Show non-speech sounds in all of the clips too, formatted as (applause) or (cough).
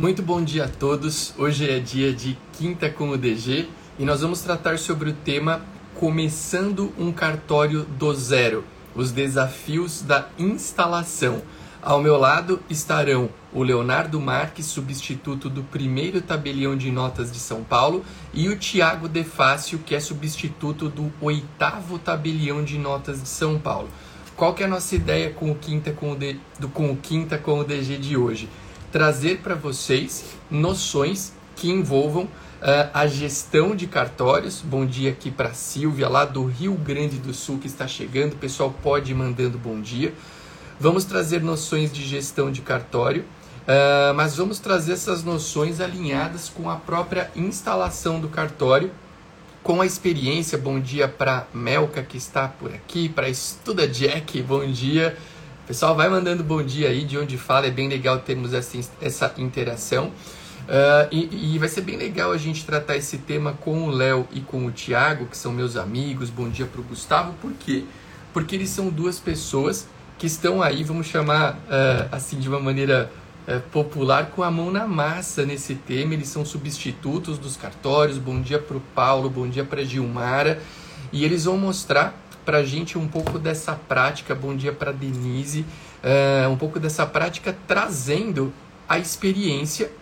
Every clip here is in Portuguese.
Muito bom dia a todos. Hoje é dia de Quinta com o DG e nós vamos tratar sobre o tema Começando um cartório do zero, os desafios da instalação. Ao meu lado estarão o Leonardo Marques, substituto do primeiro tabelião de notas de São Paulo, e o Tiago Defácio, que é substituto do oitavo tabelião de notas de São Paulo. Qual que é a nossa ideia com o Quinta com o, do, com o, Quinta com o DG de hoje? Trazer para vocês noções que envolvam uh, a gestão de cartórios. Bom dia aqui para Silvia, lá do Rio Grande do Sul, que está chegando. O pessoal pode ir mandando bom dia. Vamos trazer noções de gestão de cartório, uh, mas vamos trazer essas noções alinhadas com a própria instalação do cartório, com a experiência. Bom dia para Melka, que está por aqui, para Estuda Jack, bom dia. Pessoal, vai mandando bom dia aí de onde fala, é bem legal termos essa, essa interação. Uh, e, e, vai ser bem legal a gente tratar esse tema com o Léo e com o Tiago, que são meus amigos. Bom dia para o Gustavo, por quê? Porque eles são duas pessoas que estão aí, vamos chamar uh, assim de uma maneira uh, popular, com a mão na massa nesse tema. Eles são substitutos dos cartórios. Bom dia para o Paulo, bom dia para a Gilmara. E eles vão mostrar para a gente um pouco dessa prática. Bom dia para Denise. Uh, um pouco dessa prática trazendo a experiência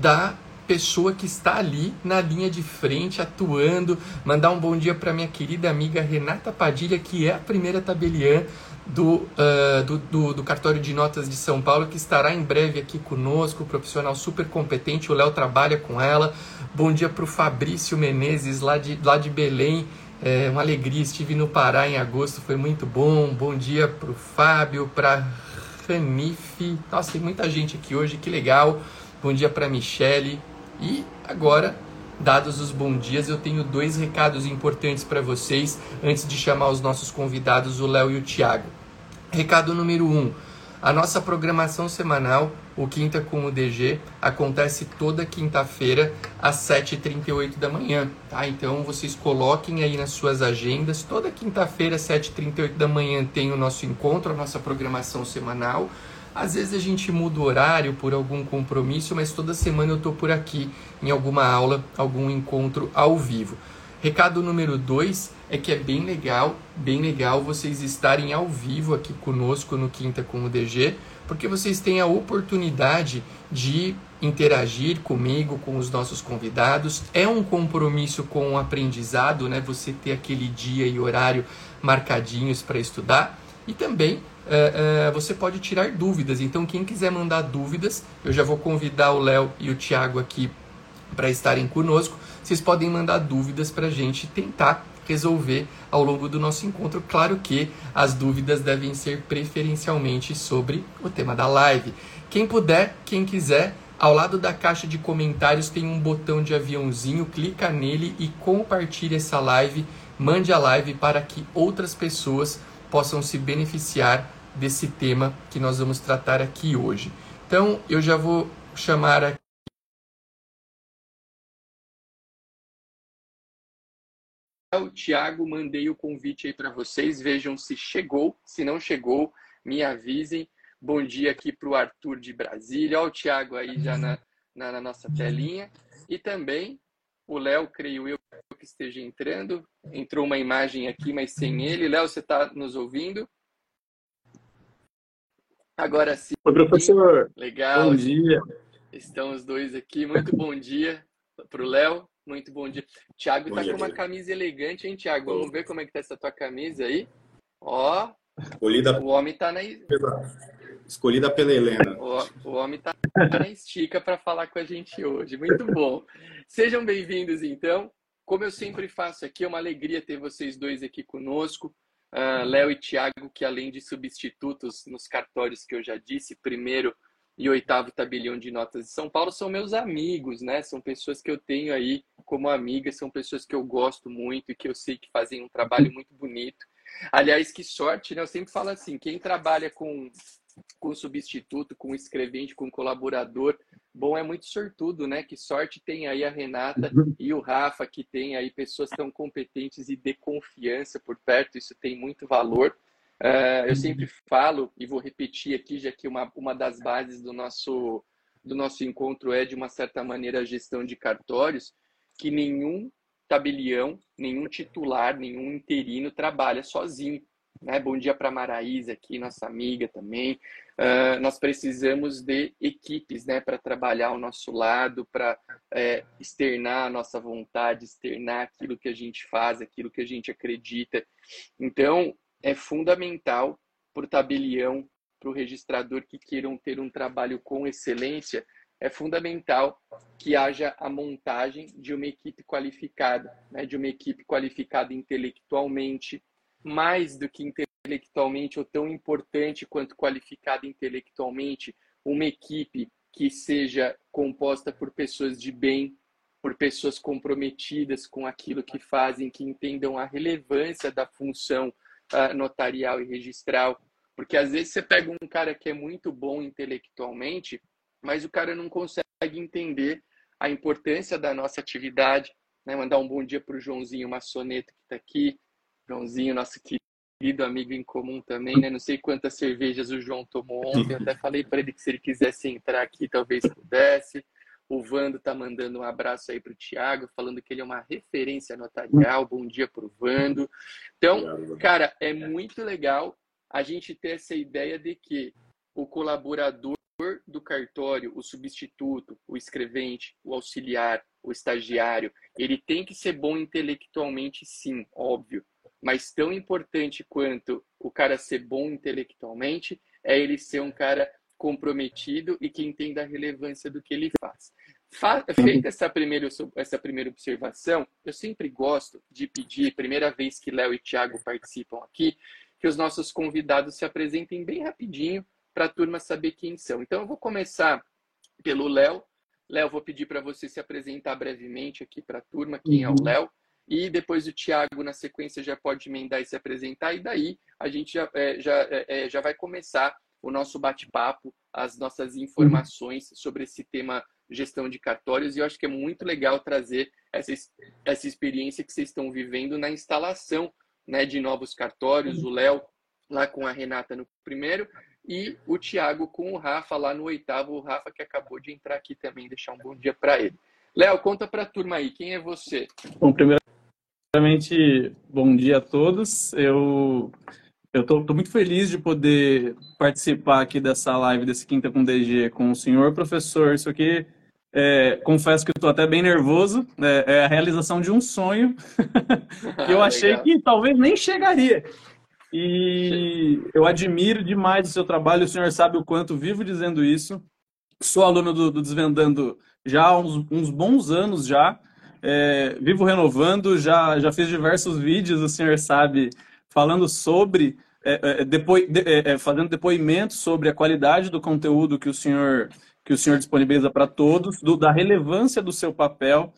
da pessoa que está ali na linha de frente atuando. Mandar um bom dia para minha querida amiga Renata Padilha, que é a primeira tabeliã do, uh, do, do, do, cartório de notas de São Paulo, que estará em breve aqui conosco, profissional super competente. O Léo trabalha com ela. Bom dia para o Fabrício Menezes, lá de, lá de Belém, é uma alegria, estive no Pará em agosto, foi muito bom. Bom dia para o Fábio, para Ranife. Nossa, tem muita gente aqui hoje, que legal. Bom dia para Michele. E agora, dados os bons dias, eu tenho dois recados importantes para vocês antes de chamar os nossos convidados, o Léo e o Tiago. Recado número um. A nossa programação semanal, o Quinta com o DG, acontece toda quinta-feira às 7h38 da manhã. Tá? Então vocês coloquem aí nas suas agendas. Toda quinta-feira, às 7h38 da manhã, tem o nosso encontro, a nossa programação semanal. Às vezes a gente muda o horário por algum compromisso, mas toda semana eu estou por aqui em alguma aula, algum encontro ao vivo. Recado número 2 é que é bem legal, bem legal vocês estarem ao vivo aqui conosco no Quinta com o DG, porque vocês têm a oportunidade de interagir comigo, com os nossos convidados. É um compromisso com o aprendizado, né? Você ter aquele dia e horário marcadinhos para estudar. E também é, é, você pode tirar dúvidas. Então, quem quiser mandar dúvidas, eu já vou convidar o Léo e o Thiago aqui para estarem conosco vocês podem mandar dúvidas para a gente tentar resolver ao longo do nosso encontro. Claro que as dúvidas devem ser preferencialmente sobre o tema da live. Quem puder, quem quiser, ao lado da caixa de comentários tem um botão de aviãozinho, clica nele e compartilhe essa live, mande a live para que outras pessoas possam se beneficiar desse tema que nós vamos tratar aqui hoje. Então, eu já vou chamar o Thiago, mandei o convite aí para vocês. Vejam se chegou. Se não chegou, me avisem. Bom dia aqui para o Arthur de Brasília. Olha o Thiago aí já na, na, na nossa telinha. E também o Léo, creio eu, que esteja entrando. Entrou uma imagem aqui, mas sem ele. Léo, você está nos ouvindo? Agora sim. Oi, professor. Legal. Bom dia. Estão os dois aqui. Muito bom dia para o Léo. Muito bom dia. Tiago tá dia, com uma camisa elegante, hein, Tiago? Vamos ver como é que tá essa tua camisa aí. Ó. Escolhida... O homem tá na. Escolhida pela Helena. O, o homem tá na estica para falar com a gente hoje. Muito bom. Sejam bem-vindos, então. Como eu sempre faço aqui, é uma alegria ter vocês dois aqui conosco. Uh, Léo e Tiago, que além de substitutos nos cartórios que eu já disse, primeiro e oitavo tabelião de notas de São Paulo são meus amigos, né? São pessoas que eu tenho aí como amigas, são pessoas que eu gosto muito e que eu sei que fazem um trabalho muito bonito. Aliás, que sorte, né? Eu sempre falo assim, quem trabalha com com substituto, com escrevente, com colaborador, bom, é muito sortudo, né? Que sorte tem aí a Renata e o Rafa, que tem aí pessoas tão competentes e de confiança por perto, isso tem muito valor. Uh, eu sempre falo, e vou repetir aqui, já que uma, uma das bases do nosso, do nosso encontro é, de uma certa maneira, a gestão de cartórios, que nenhum tabelião, nenhum titular, nenhum interino trabalha sozinho. Né? Bom dia para a Maraísa aqui, nossa amiga também. Uh, nós precisamos de equipes né, para trabalhar ao nosso lado, para é, externar a nossa vontade, externar aquilo que a gente faz, aquilo que a gente acredita. Então, é fundamental para o tabelião, para o registrador que queiram ter um trabalho com excelência, é fundamental que haja a montagem de uma equipe qualificada, né, de uma equipe qualificada intelectualmente, mais do que intelectualmente ou tão importante quanto qualificada intelectualmente, uma equipe que seja composta por pessoas de bem, por pessoas comprometidas com aquilo que fazem, que entendam a relevância da função uh, notarial e registral. Porque às vezes você pega um cara que é muito bom intelectualmente, mas o cara não consegue entender a importância da nossa atividade. Né? Mandar um bom dia para o Joãozinho Maçoneto que está aqui, Joãozinho, nosso querido amigo em comum também, né? Não sei quantas cervejas o João tomou ontem, até falei para ele que se ele quisesse entrar aqui, talvez pudesse. O Vando tá mandando um abraço aí para o Thiago, falando que ele é uma referência notarial. Bom dia para o Vando. Então, cara, é muito legal a gente ter essa ideia de que o colaborador do cartório, o substituto, o escrevente, o auxiliar, o estagiário, ele tem que ser bom intelectualmente, sim, óbvio. Mas tão importante quanto o cara ser bom intelectualmente é ele ser um cara comprometido e que entenda a relevância do que ele faz. Feita essa primeira, essa primeira observação, eu sempre gosto de pedir, primeira vez que Léo e Thiago participam aqui, que os nossos convidados se apresentem bem rapidinho para a turma saber quem são. Então, eu vou começar pelo Léo. Léo, vou pedir para você se apresentar brevemente aqui para a turma, quem uhum. é o uhum. Léo. E depois o Tiago, na sequência, já pode emendar e se apresentar. E daí a gente já, é, já, é, é já vai começar o nosso bate-papo, as nossas informações uhum. sobre esse tema gestão de cartórios. E eu acho que é muito legal trazer essa, essa experiência que vocês estão vivendo na instalação né, de novos cartórios. Uhum. O Léo lá com a Renata no primeiro e o Thiago com o Rafa lá no oitavo. O Rafa que acabou de entrar aqui também, deixar um bom dia para ele. Léo, conta para a turma aí, quem é você? Bom, primeiramente, bom dia a todos. Eu eu tô, tô, muito feliz de poder participar aqui dessa live, desse Quinta com DG, com o senhor professor. Isso aqui, é, confesso que estou até bem nervoso. É, é, a realização de um sonho (laughs) que eu achei que talvez nem chegaria. E eu admiro demais o seu trabalho, o senhor sabe o quanto vivo dizendo isso. Sou aluno do, do Desvendando já há uns, uns bons anos já. É, vivo renovando, já, já fiz diversos vídeos, o senhor sabe, falando sobre, é, é, depo, de, é, é, fazendo depoimentos sobre a qualidade do conteúdo que o senhor, que o senhor disponibiliza para todos, do, da relevância do seu papel.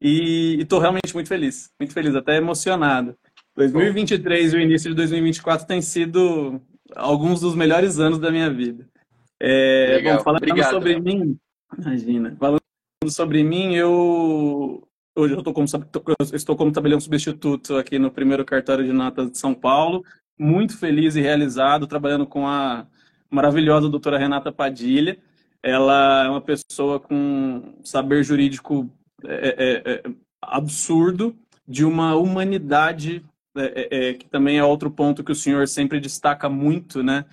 E estou realmente muito feliz, muito feliz, até emocionado. 2023 e o início de 2024 tem sido alguns dos melhores anos da minha vida. É, Legal. Bom, falando Obrigado. sobre mim, imagina, falando sobre mim, eu hoje eu estou como, estou como tabelião substituto aqui no primeiro cartório de notas de São Paulo, muito feliz e realizado, trabalhando com a maravilhosa doutora Renata Padilha. Ela é uma pessoa com saber jurídico é, é, é, absurdo, de uma humanidade é, é, é, que também é outro ponto que o senhor sempre destaca muito, né?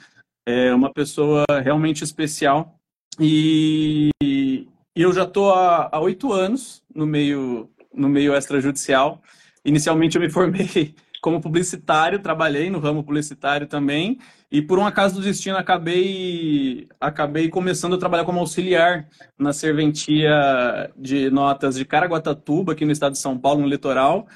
É uma pessoa realmente especial. E, e eu já estou há oito anos no meio, no meio extrajudicial. Inicialmente eu me formei (laughs) como publicitário, trabalhei no ramo publicitário também, e por um acaso do destino acabei acabei começando a trabalhar como auxiliar na serventia de notas de Caraguatatuba, aqui no estado de São Paulo, no litoral,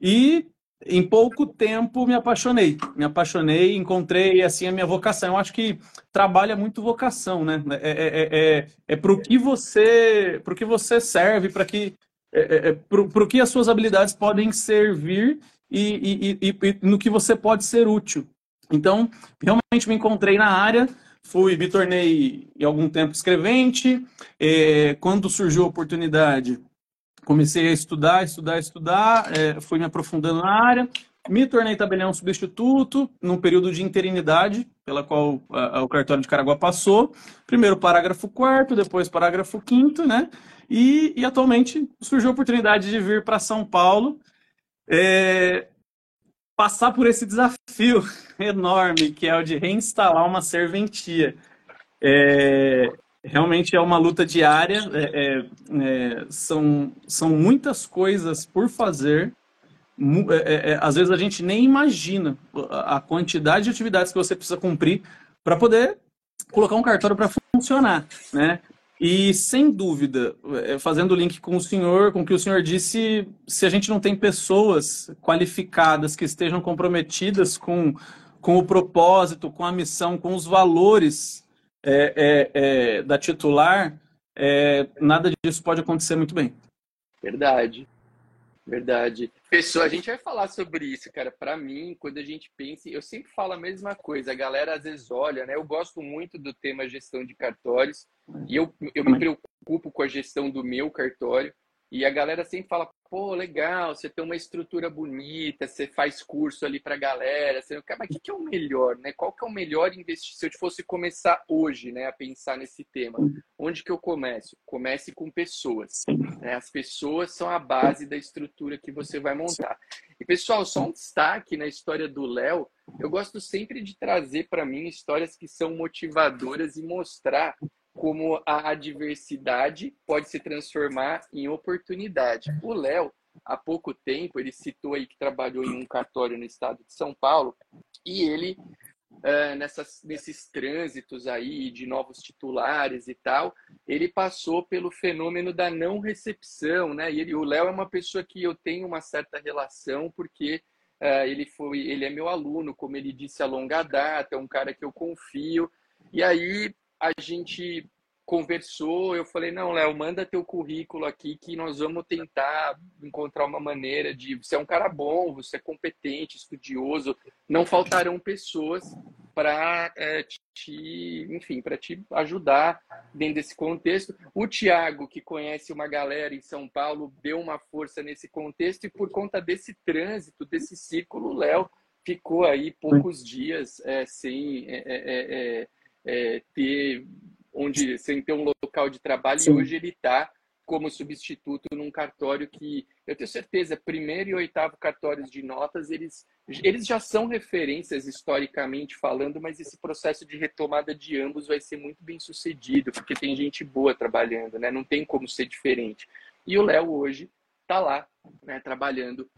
e em pouco tempo me apaixonei. Me apaixonei, encontrei assim a minha vocação. Eu acho que trabalho é muito vocação, né? É, é, é, é, é para o que você, para que você serve, para que é, é, é para o que as suas habilidades podem servir e, e, e, e, no que você pode ser útil. Então, realmente me encontrei na área, fui, me tornei em algum tempo escrevente. É, quando surgiu a oportunidade, comecei a estudar, estudar, estudar, é, fui me aprofundando na área. me tornei tabelião substituto num período de interinidade, pela qual o cartório de Caraguá passou. Primeiro parágrafo quarto, depois parágrafo quinto, né? E, e atualmente surgiu a oportunidade de vir para São Paulo, é, passar por esse desafio (laughs) enorme que é o de reinstalar uma serventia. É, realmente é uma luta diária, é, é, é são, são muitas coisas por fazer é, é, às vezes a gente nem imagina a quantidade de atividades que você precisa cumprir para poder colocar um cartório para funcionar, né? E sem dúvida, fazendo o link com o senhor, com o que o senhor disse, se a gente não tem pessoas qualificadas que estejam comprometidas com, com o propósito, com a missão, com os valores é, é, é, da titular, nada disso pode acontecer muito bem. Verdade. Verdade. Pessoa, a gente vai falar sobre isso, cara. Para mim, quando a gente pensa, eu sempre falo a mesma coisa. A galera às vezes olha, né? Eu gosto muito do tema gestão de cartórios e eu, eu me preocupo com a gestão do meu cartório. E a galera sempre fala, pô, legal, você tem uma estrutura bonita, você faz curso ali pra galera. Você... Mas o que, que é o melhor, né? Qual que é o melhor investir? Se eu fosse começar hoje, né, a pensar nesse tema, onde que eu começo? Comece com pessoas. Né? As pessoas são a base da estrutura que você vai montar. E, pessoal, só um destaque na história do Léo. Eu gosto sempre de trazer para mim histórias que são motivadoras e mostrar como a adversidade pode se transformar em oportunidade. O Léo, há pouco tempo, ele citou aí que trabalhou em um cartório no estado de São Paulo e ele, uh, nessas, nesses trânsitos aí de novos titulares e tal, ele passou pelo fenômeno da não recepção, né? E ele, o Léo é uma pessoa que eu tenho uma certa relação porque uh, ele foi, ele é meu aluno, como ele disse, a longa data, é um cara que eu confio. E aí a gente conversou, eu falei, não, Léo, manda teu currículo aqui que nós vamos tentar encontrar uma maneira de... Você é um cara bom, você é competente, estudioso, não faltarão pessoas para é, te, enfim, para te ajudar dentro desse contexto. O Tiago, que conhece uma galera em São Paulo, deu uma força nesse contexto e por conta desse trânsito, desse círculo, o Léo ficou aí poucos dias é, sem... É, é, ter onde sem ter um local de trabalho Sim. e hoje ele está como substituto num cartório que eu tenho certeza primeiro e oitavo cartórios de notas eles eles já são referências historicamente falando mas esse processo de retomada de ambos vai ser muito bem sucedido porque tem gente boa trabalhando né não tem como ser diferente e o Léo hoje está lá né, trabalhando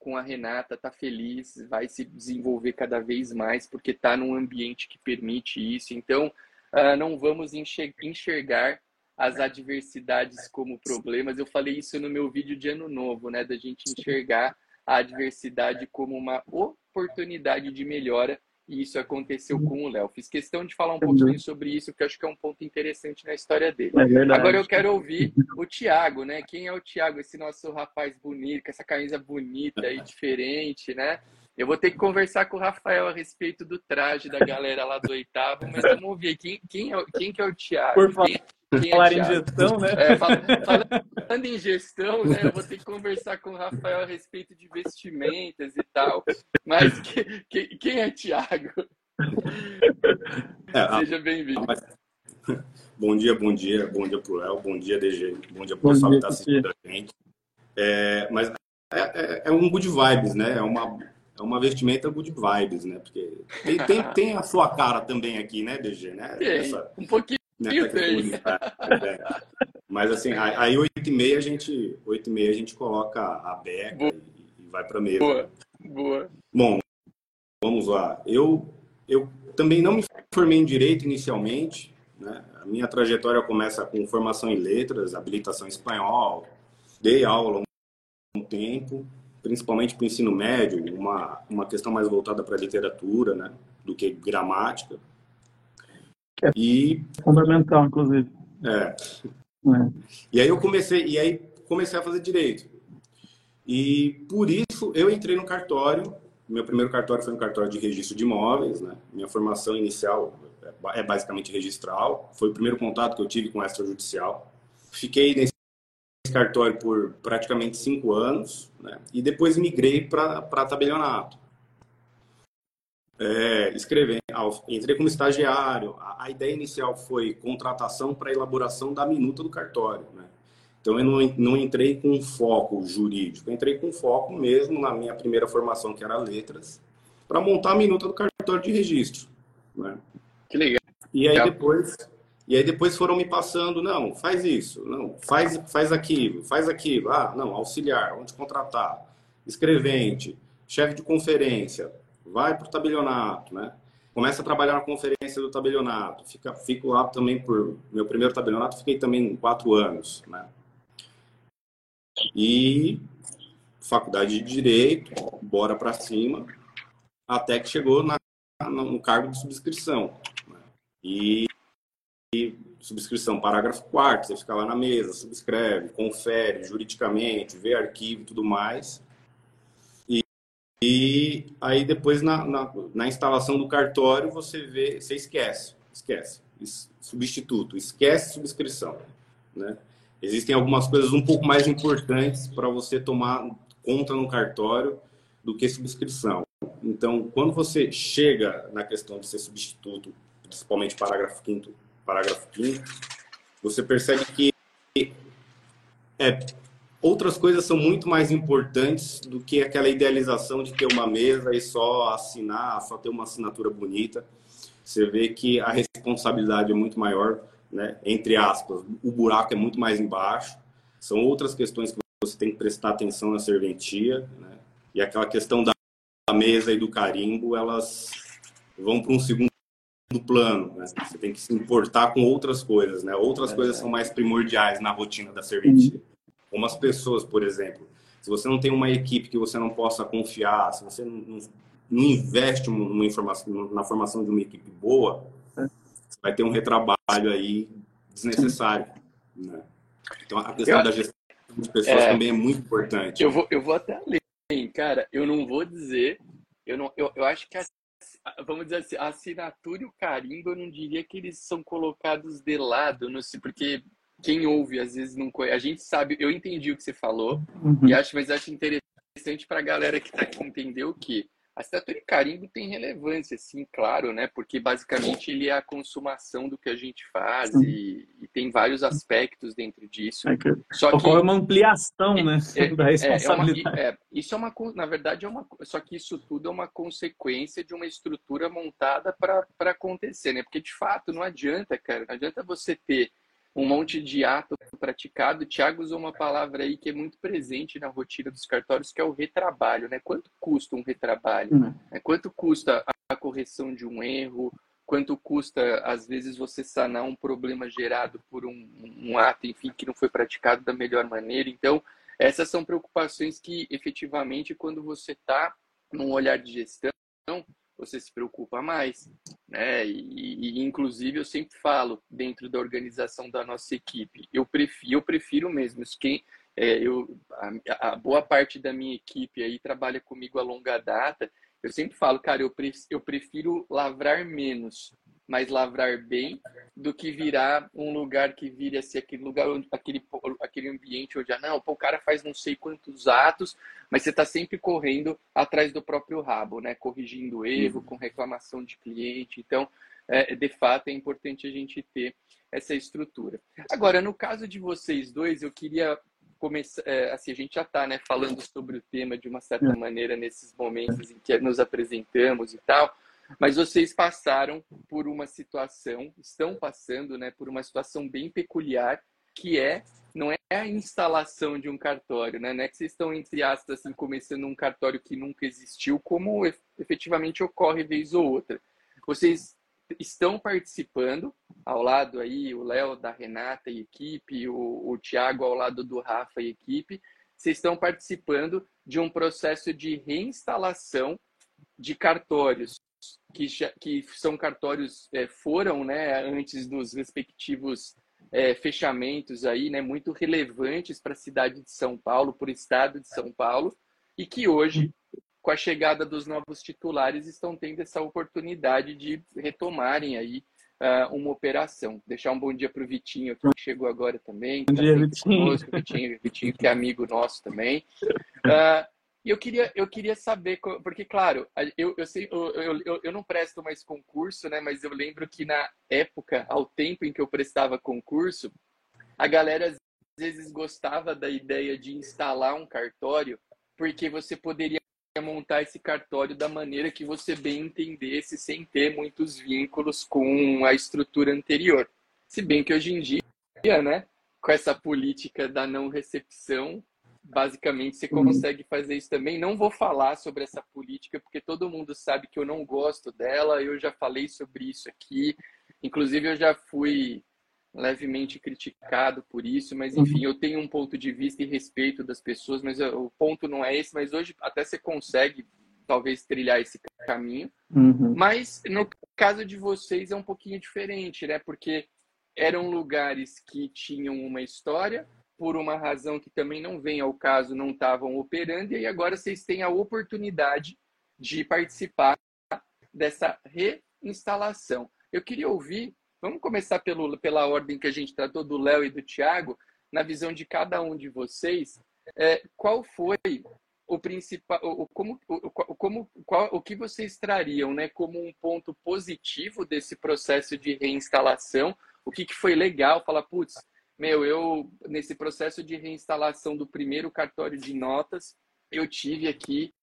com a Renata, tá feliz, vai se desenvolver cada vez mais, porque está num ambiente que permite isso. Então, uh, não vamos enxergar as adversidades como problemas. Eu falei isso no meu vídeo de ano novo, né? Da gente enxergar a adversidade como uma oportunidade de melhora e isso aconteceu uhum. com o Léo. Fiz questão de falar um pouquinho sobre isso, porque acho que é um ponto interessante na história dele. É Agora eu quero ouvir o Tiago, né? Quem é o Tiago, esse nosso rapaz bonito, com essa camisa bonita e diferente, né? Eu vou ter que conversar com o Rafael a respeito do traje da galera lá do oitavo, mas vamos ouvir quem, quem, é, quem que é o Tiago? Por favor. Quem, quem é falar em gestão, né? É, (laughs) falando em gestão, né? Eu vou ter que conversar com o Rafael a respeito de vestimentas e tal. Mas que, que, quem é Tiago? É, Seja bem-vindo. Bom dia, bom dia, bom dia pro Léo, bom dia, DG, bom dia pro pessoal que está assistindo a gente. É, mas é, é, é, um good vibes, né? É uma, é uma vestimenta good vibes, né? Porque tem, tem, tem a sua cara também aqui, né, DG? Né? Essa, um pouquinho né? É. Mas assim, aí 8 e meia a gente, 8 e meia a gente coloca a beca e, vai para mesa. Boa, boa. Bom, vamos lá. Eu, eu também não me formei em direito inicialmente. Né? A minha trajetória começa com formação em letras, habilitação em espanhol. Dei aula um tempo, principalmente para o ensino médio, uma, uma questão mais voltada para literatura, né? Do que gramática. É e fundamental, inclusive. É. é. E aí eu comecei, e aí comecei a fazer direito. E por isso eu entrei no cartório. Meu primeiro cartório foi um cartório de registro de imóveis, né? Minha formação inicial é basicamente registral. Foi o primeiro contato que eu tive com extrajudicial. Fiquei nesse cartório por praticamente cinco anos, né? e depois migrei para tabelionato. É, escrevendo, entrei como estagiário. A, a ideia inicial foi contratação para elaboração da minuta do cartório. Né? Então, eu não, não entrei com foco jurídico, entrei com foco mesmo na minha primeira formação, que era letras, para montar a minuta do cartório de registro. Né? Que legal. E aí depois e aí depois foram me passando, não, faz isso, não, faz, faz aquilo, faz aquilo. Ah, não, auxiliar, onde contratar, escrevente, chefe de conferência, vai para o tabelionato, né? Começa a trabalhar na conferência do tabelionato. Fica, fico lá também por... Meu primeiro tabelionato fiquei também quatro anos, né? E faculdade de Direito, bora para cima, até que chegou na, no cargo de subscrição. Né? E e subscrição, parágrafo 4 você fica lá na mesa, subscreve, confere juridicamente, vê arquivo e tudo mais. E, aí depois na, na, na, instalação do cartório você vê, você esquece, esquece, substituto, esquece subscrição, né? Existem algumas coisas um pouco mais importantes para você tomar conta no cartório do que subscrição. Então, quando você chega na questão de ser substituto, principalmente parágrafo 5 parágrafo 5 você percebe que é, outras coisas são muito mais importantes do que aquela idealização de ter uma mesa e só assinar, só ter uma assinatura bonita. Você vê que a responsabilidade é muito maior, né? entre aspas, o buraco é muito mais embaixo. São outras questões que você tem que prestar atenção na serventia, né? e aquela questão da mesa e do carimbo, elas vão para um segundo do plano, né? Você tem que se importar com outras coisas, né? Outras é, coisas são mais primordiais na rotina da serventia. Como as pessoas, por exemplo. Se você não tem uma equipe que você não possa confiar, se você não, não investe numa informação, na formação de uma equipe boa, é. você vai ter um retrabalho aí desnecessário, né? Então, a questão eu, da gestão de pessoas é, também é muito importante. Eu vou, eu vou até além, cara. Eu não vou dizer... Eu, não, eu, eu acho que a vamos dizer assim, a assinatura e o carimbo, eu não diria que eles são colocados de lado, não sei, porque quem ouve às vezes não conhece. A gente sabe, eu entendi o que você falou, uhum. e acho, mas acho interessante para a galera que está aqui entender o que a assinatura e carimbo tem relevância, sim, claro, né? Porque basicamente ele é a consumação do que a gente faz e, e, tem vários aspectos dentro disso. É que, só que é uma ampliação, né, é, (laughs) da responsabilidade. É, é uma, isso é uma, na verdade, é uma, só que isso tudo é uma consequência de uma estrutura montada para acontecer, né? Porque de fato não adianta, cara, não adianta você ter um monte de ato praticado. O Thiago usou uma palavra aí que é muito presente na rotina dos cartórios, que é o retrabalho, né? Quanto custa um retrabalho? Uhum. Quanto custa a correção de um erro? Quanto custa, às vezes, você sanar um problema gerado por um, um ato, enfim, que não foi praticado da melhor maneira? Então, essas são preocupações que, efetivamente, quando você está num olhar de gestão, você se preocupa mais, né? E, e, inclusive eu sempre falo dentro da organização da nossa equipe, eu prefiro, eu prefiro mesmo quem é, eu a, a, boa parte da minha equipe aí trabalha comigo a longa data. Eu sempre falo, cara, eu, eu prefiro lavrar menos mas lavrar bem do que virar um lugar que vire assim, aquele lugar, onde, aquele, aquele ambiente onde, ah, não, pô, o cara faz não sei quantos atos, mas você está sempre correndo atrás do próprio rabo, né? Corrigindo erro, uhum. com reclamação de cliente. Então, é, de fato, é importante a gente ter essa estrutura. Agora, no caso de vocês dois, eu queria começar, é, assim, a gente já está né, falando sobre o tema de uma certa maneira nesses momentos em que nos apresentamos e tal, mas vocês passaram por uma situação, estão passando, né, por uma situação bem peculiar, que é não é a instalação de um cartório, né? Não é que vocês estão entre aspas assim começando um cartório que nunca existiu, como efetivamente ocorre vez ou outra. Vocês estão participando ao lado aí o Léo da Renata e equipe, o, o Tiago ao lado do Rafa e equipe. Vocês estão participando de um processo de reinstalação de cartórios que, que são cartórios é, foram, né, antes dos respectivos é, fechamentos aí, né, muito relevantes para a cidade de São Paulo, para o estado de São Paulo, e que hoje, com a chegada dos novos titulares, estão tendo essa oportunidade de retomarem aí uh, uma operação. Deixar um bom dia para o Vitinho, que chegou agora também. Bom tá dia, Vitinho. Conosco, Vitinho. Vitinho, que é amigo nosso também. Uh, e eu queria, eu queria saber, porque, claro, eu, eu, sei, eu, eu, eu não presto mais concurso, né? Mas eu lembro que na época, ao tempo em que eu prestava concurso, a galera às vezes gostava da ideia de instalar um cartório, porque você poderia montar esse cartório da maneira que você bem entendesse, sem ter muitos vínculos com a estrutura anterior. Se bem que hoje em dia, né, com essa política da não recepção, basicamente você uhum. consegue fazer isso também. Não vou falar sobre essa política, porque todo mundo sabe que eu não gosto dela, eu já falei sobre isso aqui. Inclusive, eu já fui levemente criticado por isso, mas enfim, uhum. eu tenho um ponto de vista e respeito das pessoas, mas o ponto não é esse, mas hoje até você consegue talvez trilhar esse caminho. Uhum. Mas no caso de vocês é um pouquinho diferente, né? Porque eram lugares que tinham uma história, por uma razão que também não vem ao caso, não estavam operando, e agora vocês têm a oportunidade de participar dessa reinstalação. Eu queria ouvir Vamos começar pelo, pela ordem que a gente tratou do Léo e do Tiago, na visão de cada um de vocês. É, qual foi o principal, o, como, o, como, qual, o que vocês trariam, né, como um ponto positivo desse processo de reinstalação? O que, que foi legal? Falar, putz, meu, eu nesse processo de reinstalação do primeiro cartório de notas, eu tive aqui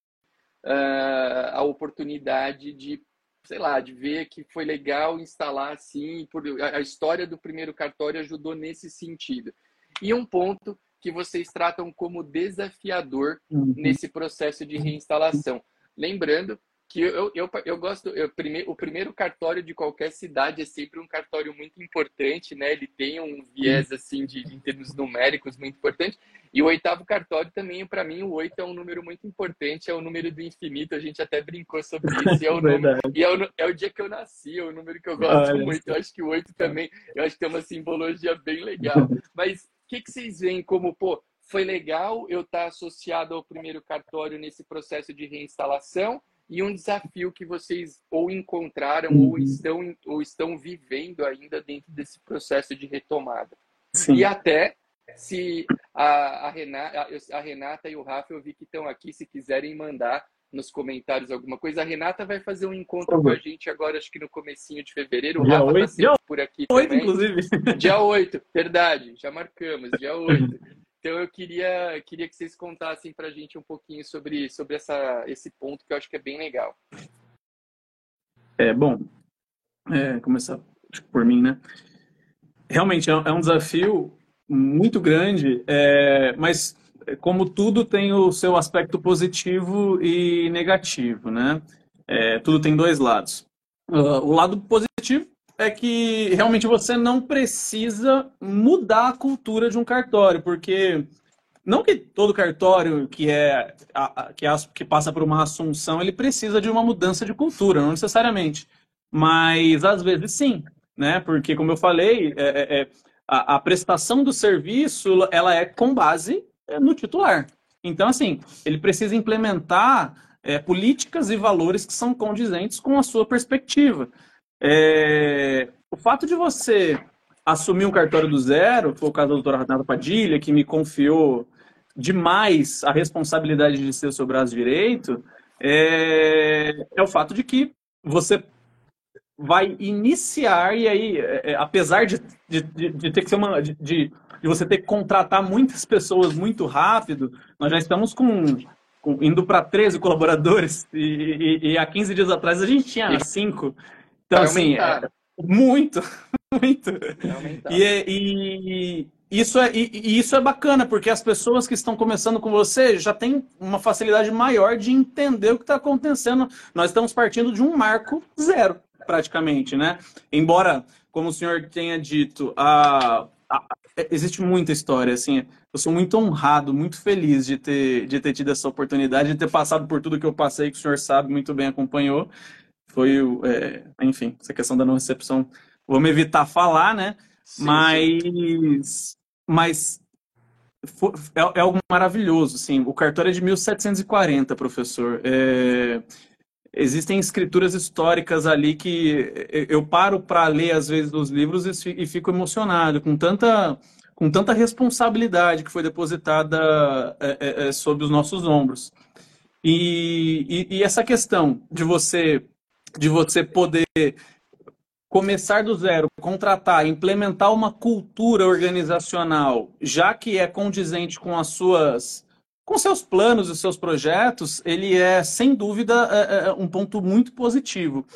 uh, a oportunidade de sei lá, de ver que foi legal instalar assim, por, a história do primeiro cartório ajudou nesse sentido. E um ponto que vocês tratam como desafiador uhum. nesse processo de reinstalação. Lembrando que eu, eu, eu gosto, eu, prime, o primeiro cartório de qualquer cidade é sempre um cartório muito importante, né? Ele tem um viés, assim, de, em termos numéricos muito importante. E o oitavo cartório também, para mim, o oito é um número muito importante, é o número do infinito, a gente até brincou sobre isso. E é o, (laughs) número, e é o, é o dia que eu nasci, é o número que eu gosto Olha muito. Eu acho que o oito também, eu acho que tem uma simbologia bem legal. (laughs) Mas o que, que vocês veem como, pô, foi legal eu estar associado ao primeiro cartório nesse processo de reinstalação? E um desafio que vocês ou encontraram uhum. ou estão ou estão vivendo ainda dentro desse processo de retomada. Sim. E até se a, a, Renata, a Renata e o Rafa eu vi que estão aqui, se quiserem mandar nos comentários alguma coisa. A Renata vai fazer um encontro com a gente agora, acho que no comecinho de fevereiro. O dia Rafa está por aqui dia também. 8, inclusive. Dia 8, verdade, já marcamos, dia 8. (laughs) Então eu queria, queria que vocês contassem para a gente um pouquinho sobre, sobre essa, esse ponto que eu acho que é bem legal. É, bom, é, começar por mim, né? Realmente é, é um desafio muito grande, é, mas como tudo tem o seu aspecto positivo e negativo, né? É, tudo tem dois lados. Uh, o lado positivo é que realmente você não precisa mudar a cultura de um cartório, porque não que todo cartório que é que, é, que passa por uma assunção ele precisa de uma mudança de cultura, não necessariamente, mas às vezes sim, né? Porque como eu falei, é, é, é a, a, prestação do serviço ela é com base é, no titular. Então assim, ele precisa implementar políticas e valores que são condizentes com a sua perspectiva. É, o fato de você assumir um cartório do zero, foi o caso da doutora Renata Padilha, que me confiou demais a responsabilidade de ser o seu braço direito, é, é o fato de que você vai iniciar, e aí, é, é apesar de, de, de, ter que ser uma. De, de, você ter que contratar muitas pessoas muito rápido, nós já estamos com, com indo para 13 colaboradores, e, e, e, há 15 dias atrás a gente tinha 5. Então, assim, é, muito, (laughs) muito. E, é, e, isso é, e, e, isso é bacana, porque as pessoas que estão começando com você já têm uma facilidade maior de entender o que está acontecendo. Nós estamos partindo de um marco zero, praticamente, né? Embora, como o senhor tenha dito, a, a, existe muita história, assim, eu sou muito honrado, muito feliz de ter, de ter tido essa oportunidade, de ter passado por tudo que eu passei, que o senhor sabe, muito bem acompanhou foi, é, enfim, essa questão da não recepção. Vamos evitar falar, né? Sim, mas, sim. mas é, é, algo maravilhoso, sim. O cartório é de 1740, professor. É, existem escrituras históricas ali que eu paro para ler às vezes os livros e fico emocionado com tanta com tanta responsabilidade que foi depositada é, é, é, sobre os nossos ombros. E, e, e, essa questão de você de você poder começar do zero, contratar, implementar uma cultura organizacional, já que é condizente com as suas com seus planos e seus projetos, ele é, sem dúvida, é, é um ponto muito positivo.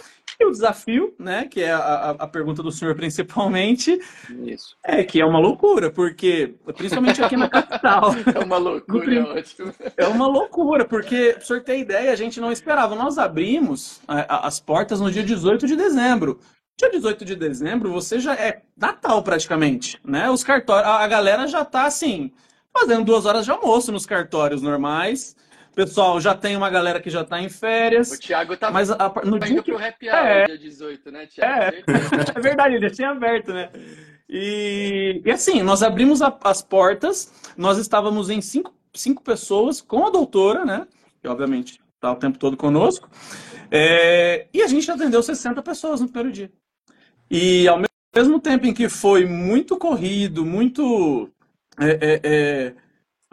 E o desafio, né, que é a, a pergunta do senhor principalmente, Isso. é que é uma loucura, porque, principalmente aqui na capital. (laughs) É uma loucura, é ótimo. É uma loucura, porque, para o senhor ter ideia, a gente não esperava. Nós abrimos é, as portas no dia 18 de dezembro. Dia 18 de dezembro, você já é Natal praticamente, né? Os cartórios, a galera já tá assim, fazendo duas horas de almoço nos cartórios normais. Pessoal, já tem uma galera que já está em férias. O Thiago tá mas a, no tá dia que... pro happy hour é, dia 18, né, Thiago? É, (laughs) é verdade, ele tinha aberto, né? E, e assim, nós abrimos a, as portas, nós estávamos em cinco, cinco pessoas com a doutora, né? Que obviamente está o tempo todo conosco. É, e a gente atendeu 60 pessoas no primeiro dia. E ao mesmo tempo em que foi muito corrido, muito é, é, é,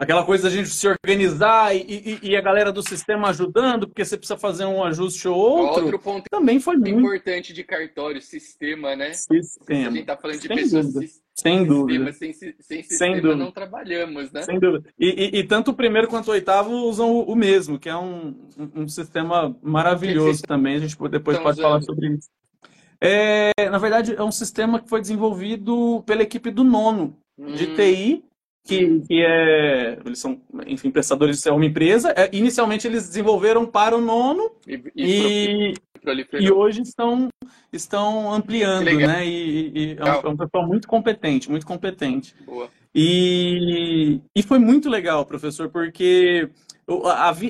aquela coisa da gente se organizar e, e, e, a galera do sistema ajudando, porque você precisa fazer um ajuste ou outro. Outro ponto também foi muito importante de cartório, sistema, né? Sistema. A gente está falando de sem pessoas dúvida. sistema, sem dúvida. Sem, sem sistema sem dúvida. não trabalhamos, né? Sem dúvida. E, e, tanto o primeiro quanto o oitavo usam o, o mesmo, que é um, um, um sistema maravilhoso também. A gente depois pode usando? falar sobre isso. É, na verdade, é um sistema que foi desenvolvido pela equipe do nono de hum. TI que, que é, eles são, enfim, prestadores de uma empresa. É, inicialmente eles desenvolveram para o nono e, e, e hoje estão, estão ampliando, né? E, e é, um, é, um, pessoal muito competente, muito competente. Boa. E, e foi muito legal, professor, porque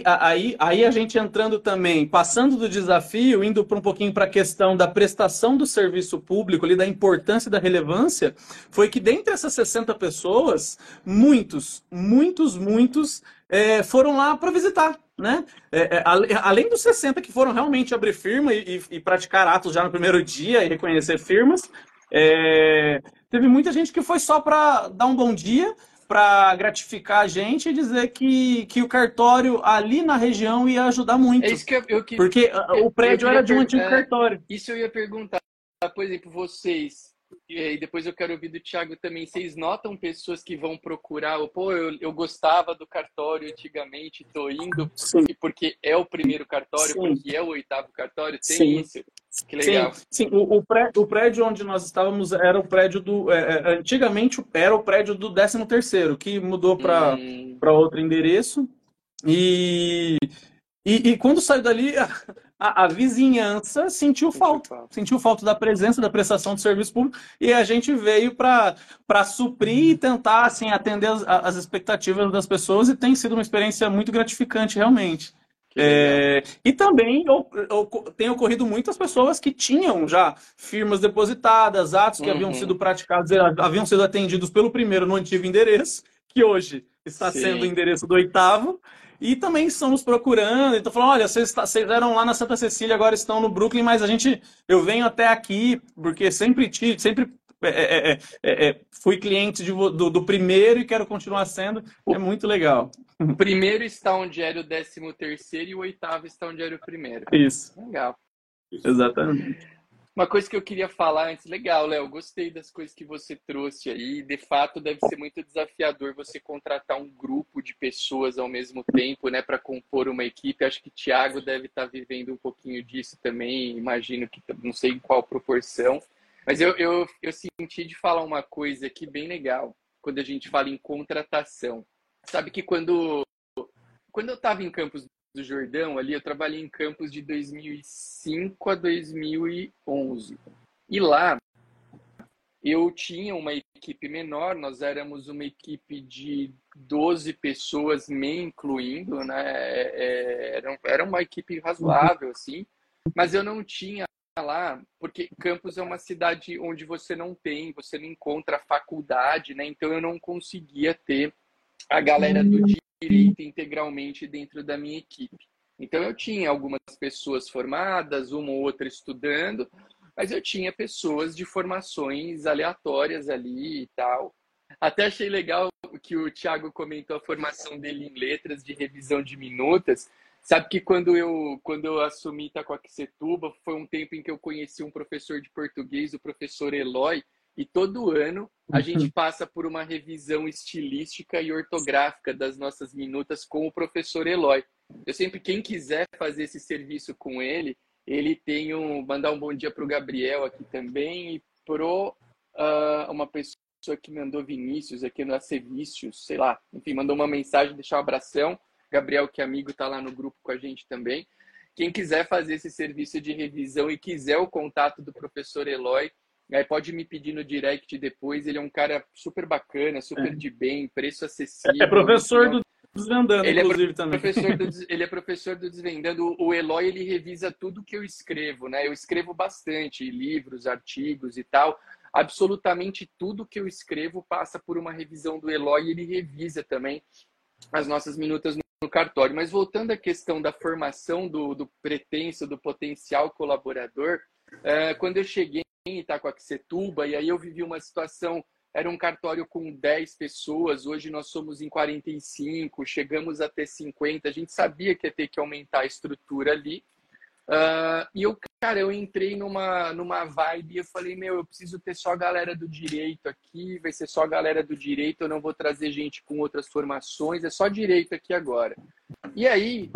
Aí, aí a gente entrando também, passando do desafio, indo para um pouquinho para a questão da prestação do serviço público, ali, da importância e da relevância, foi que dentre essas 60 pessoas, muitos, muitos, muitos é, foram lá para visitar. Né? É, é, além dos 60 que foram realmente abrir firma e, e, e, praticar atos já no primeiro dia e reconhecer firmas, é, teve muita gente que foi só para dar um bom dia para gratificar a gente e dizer que, que o cartório ali na região ia ajudar muito. É isso que eu, eu que, Porque eu, o prédio era de um antigo cartório. Isso eu ia perguntar. Por exemplo, vocês e depois eu quero ouvir do Thiago também. Vocês notam pessoas que vão procurar, pô, eu, eu gostava do cartório antigamente, tô indo sim. porque é o primeiro cartório, sim. porque é o oitavo cartório, tem sim. isso. Que legal. Sim, sim. O, o, prédio, o, prédio, onde nós estávamos era o prédio do. É, é antigamente era o prédio do 13 terceiro, que mudou para hum. outro endereço. E, e, e quando saiu dali, (laughs) a, a, vizinhança sentiu falta, sentiu falta da presença, da prestação de serviço público, e a gente veio para suprir e tentar assim, atender as, as, expectativas das pessoas, e tem sido uma experiência muito gratificante, realmente. É, e também tem ocorrido muitas pessoas que tinham já firmas depositadas, atos que uhum. haviam sido praticados, haviam sido atendidos pelo primeiro no antigo endereço, que hoje está Sim. sendo o endereço do oitavo, e também estamos procurando, então falando, olha, vocês, vocês eram lá na Santa Cecília, agora estão no Brooklyn, mas a gente, eu venho até aqui, porque sempre tive, sempre é é, é, é, é, fui cliente de, do, do, primeiro e quero continuar sendo. É muito legal. O (laughs) primeiro está onde era o décimo terceiro e o oitavo está onde era o primeiro. Isso. Legal. Exatamente. Uma coisa que eu queria falar antes, legal, Léo, gostei das coisas que você trouxe aí. De fato, deve ser muito desafiador você contratar um grupo de pessoas ao mesmo tempo, né, para compor uma equipe. Acho que Thiago deve estar tá vivendo um pouquinho disso também. Imagino que não sei em qual proporção, mas eu, eu, eu senti de falar uma coisa aqui bem legal quando a gente fala em contratação. Sabe que quando quando eu estava em Campos do Jordão ali, eu trabalhei em campos de 2005 a 2011. E lá eu tinha uma equipe menor, nós éramos uma equipe de 12 pessoas, me incluindo, né? É, era, era uma equipe razoável, assim, mas eu não tinha lá, porque Campos é uma cidade onde você não tem, você não encontra faculdade, né? Então eu não conseguia ter a galera do direito integralmente dentro da minha equipe. Então eu tinha algumas pessoas formadas, uma ou outra estudando, mas eu tinha pessoas de formações aleatórias ali e tal. Até achei legal que o Thiago comentou a formação dele em letras de revisão de minutas. Sabe que quando eu quando eu assumi Itacoaquecetuba, foi um tempo em que eu conheci um professor de português, o professor Eloy, e todo ano a uhum. gente passa por uma revisão estilística e ortográfica das nossas minutas com o professor Eloy. Eu sempre, quem quiser fazer esse serviço com ele, ele tem um. Mandar um bom dia para o Gabriel aqui também e pro uh, uma pessoa que mandou Vinícius aqui no Acevícios, sei lá, enfim, mandou uma mensagem, deixar um abração. Gabriel, que é amigo, está lá no grupo com a gente também. Quem quiser fazer esse serviço de revisão e quiser o contato do professor Eloy, aí pode me pedir no direct depois. Ele é um cara super bacana, super é. de bem, preço acessível. É professor do Desvendando, ele é inclusive, é também. Professor do, (laughs) ele é professor do Desvendando. O Eloy, ele revisa tudo que eu escrevo, né? Eu escrevo bastante, livros, artigos e tal. Absolutamente tudo que eu escrevo passa por uma revisão do Eloy e ele revisa também as nossas minutas no cartório. Mas voltando à questão da formação do, do pretenso, do potencial colaborador, é, quando eu cheguei em Itacoaxetuba, e aí eu vivi uma situação era um cartório com 10 pessoas, hoje nós somos em 45, chegamos a ter 50, a gente sabia que ia ter que aumentar a estrutura ali. Uh, e eu, cara, eu entrei numa, numa vibe e eu falei, meu, eu preciso ter só a galera do direito aqui, vai ser só a galera do direito, eu não vou trazer gente com outras formações, é só direito aqui agora. E aí,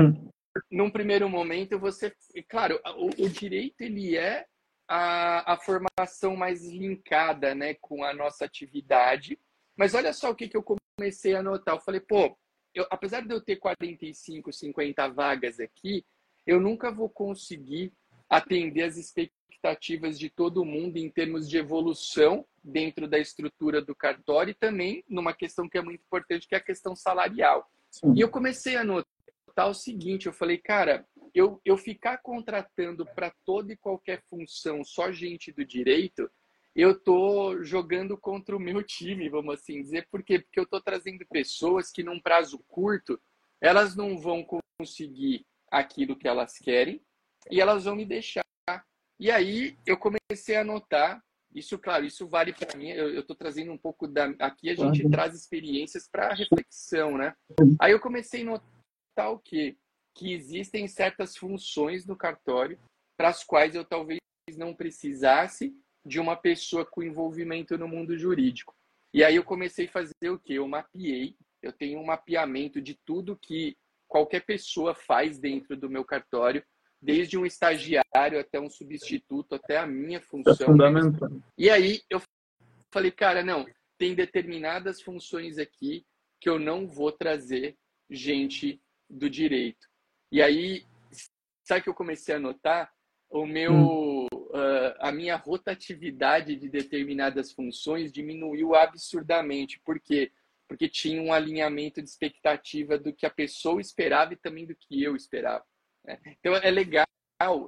num primeiro momento, você, claro, o, o direito ele é a, a formação mais linkada né, com a nossa atividade. Mas olha só o que, que eu comecei a notar. Eu falei, pô, eu, apesar de eu ter 45, 50 vagas aqui, eu nunca vou conseguir atender as expectativas de todo mundo em termos de evolução dentro da estrutura do cartório e também numa questão que é muito importante, que é a questão salarial. Sim. E eu comecei a notar o seguinte, eu falei, cara, eu, eu ficar contratando para toda e qualquer função só gente do direito, eu tô jogando contra o meu time, vamos assim dizer. Por quê? Porque eu tô trazendo pessoas que num prazo curto, elas não vão conseguir aquilo que elas querem e elas vão me deixar. E aí eu comecei a notar, isso, claro, isso vale para mim, eu estou trazendo um pouco da. Aqui a gente traz experiências para reflexão, né? Aí eu comecei a notar o quê? Que existem certas funções no cartório para as quais eu talvez não precisasse de uma pessoa com envolvimento no mundo jurídico. E aí eu comecei a fazer o que? Eu mapeei, eu tenho um mapeamento de tudo que qualquer pessoa faz dentro do meu cartório, desde um estagiário até um substituto, até a minha função. É fundamental. E aí eu falei, cara, não, tem determinadas funções aqui que eu não vou trazer gente do direito. E aí, sabe que eu comecei a notar? O meu, hum. uh, a minha rotatividade de determinadas funções diminuiu absurdamente. Por quê? Porque tinha um alinhamento de expectativa do que a pessoa esperava e também do que eu esperava. Né? Então, é legal.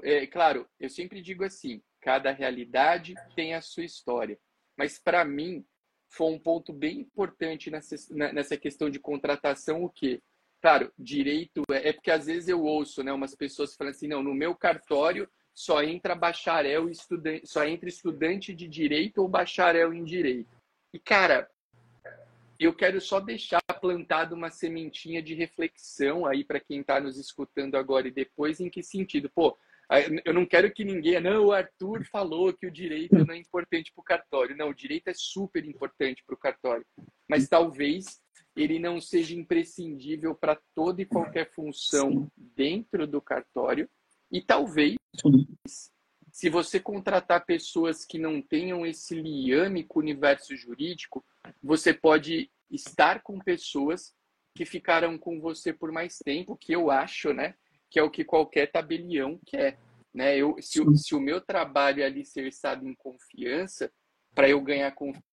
É, claro, eu sempre digo assim: cada realidade tem a sua história. Mas, para mim, foi um ponto bem importante nessa, nessa questão de contratação o quê? Claro, direito é, é porque às vezes eu ouço, né, umas pessoas falando assim, não, no meu cartório só entra bacharel estudante, só entra estudante de direito ou bacharel em direito. E cara, eu quero só deixar plantado uma sementinha de reflexão aí para quem está nos escutando agora e depois, em que sentido? Pô, eu não quero que ninguém. Não, o Arthur falou que o direito não é importante para o cartório. Não, o direito é super importante para o cartório. Mas talvez ele não seja imprescindível para toda e qualquer função dentro do cartório. E talvez, se você contratar pessoas que não tenham esse liame com o universo jurídico, você pode estar com pessoas que ficarão com você por mais tempo, que eu acho, né? Que é o que qualquer tabelião quer. Né? Eu, se, se o meu trabalho é ali ser estado em confiança, para eu ganhar confiança,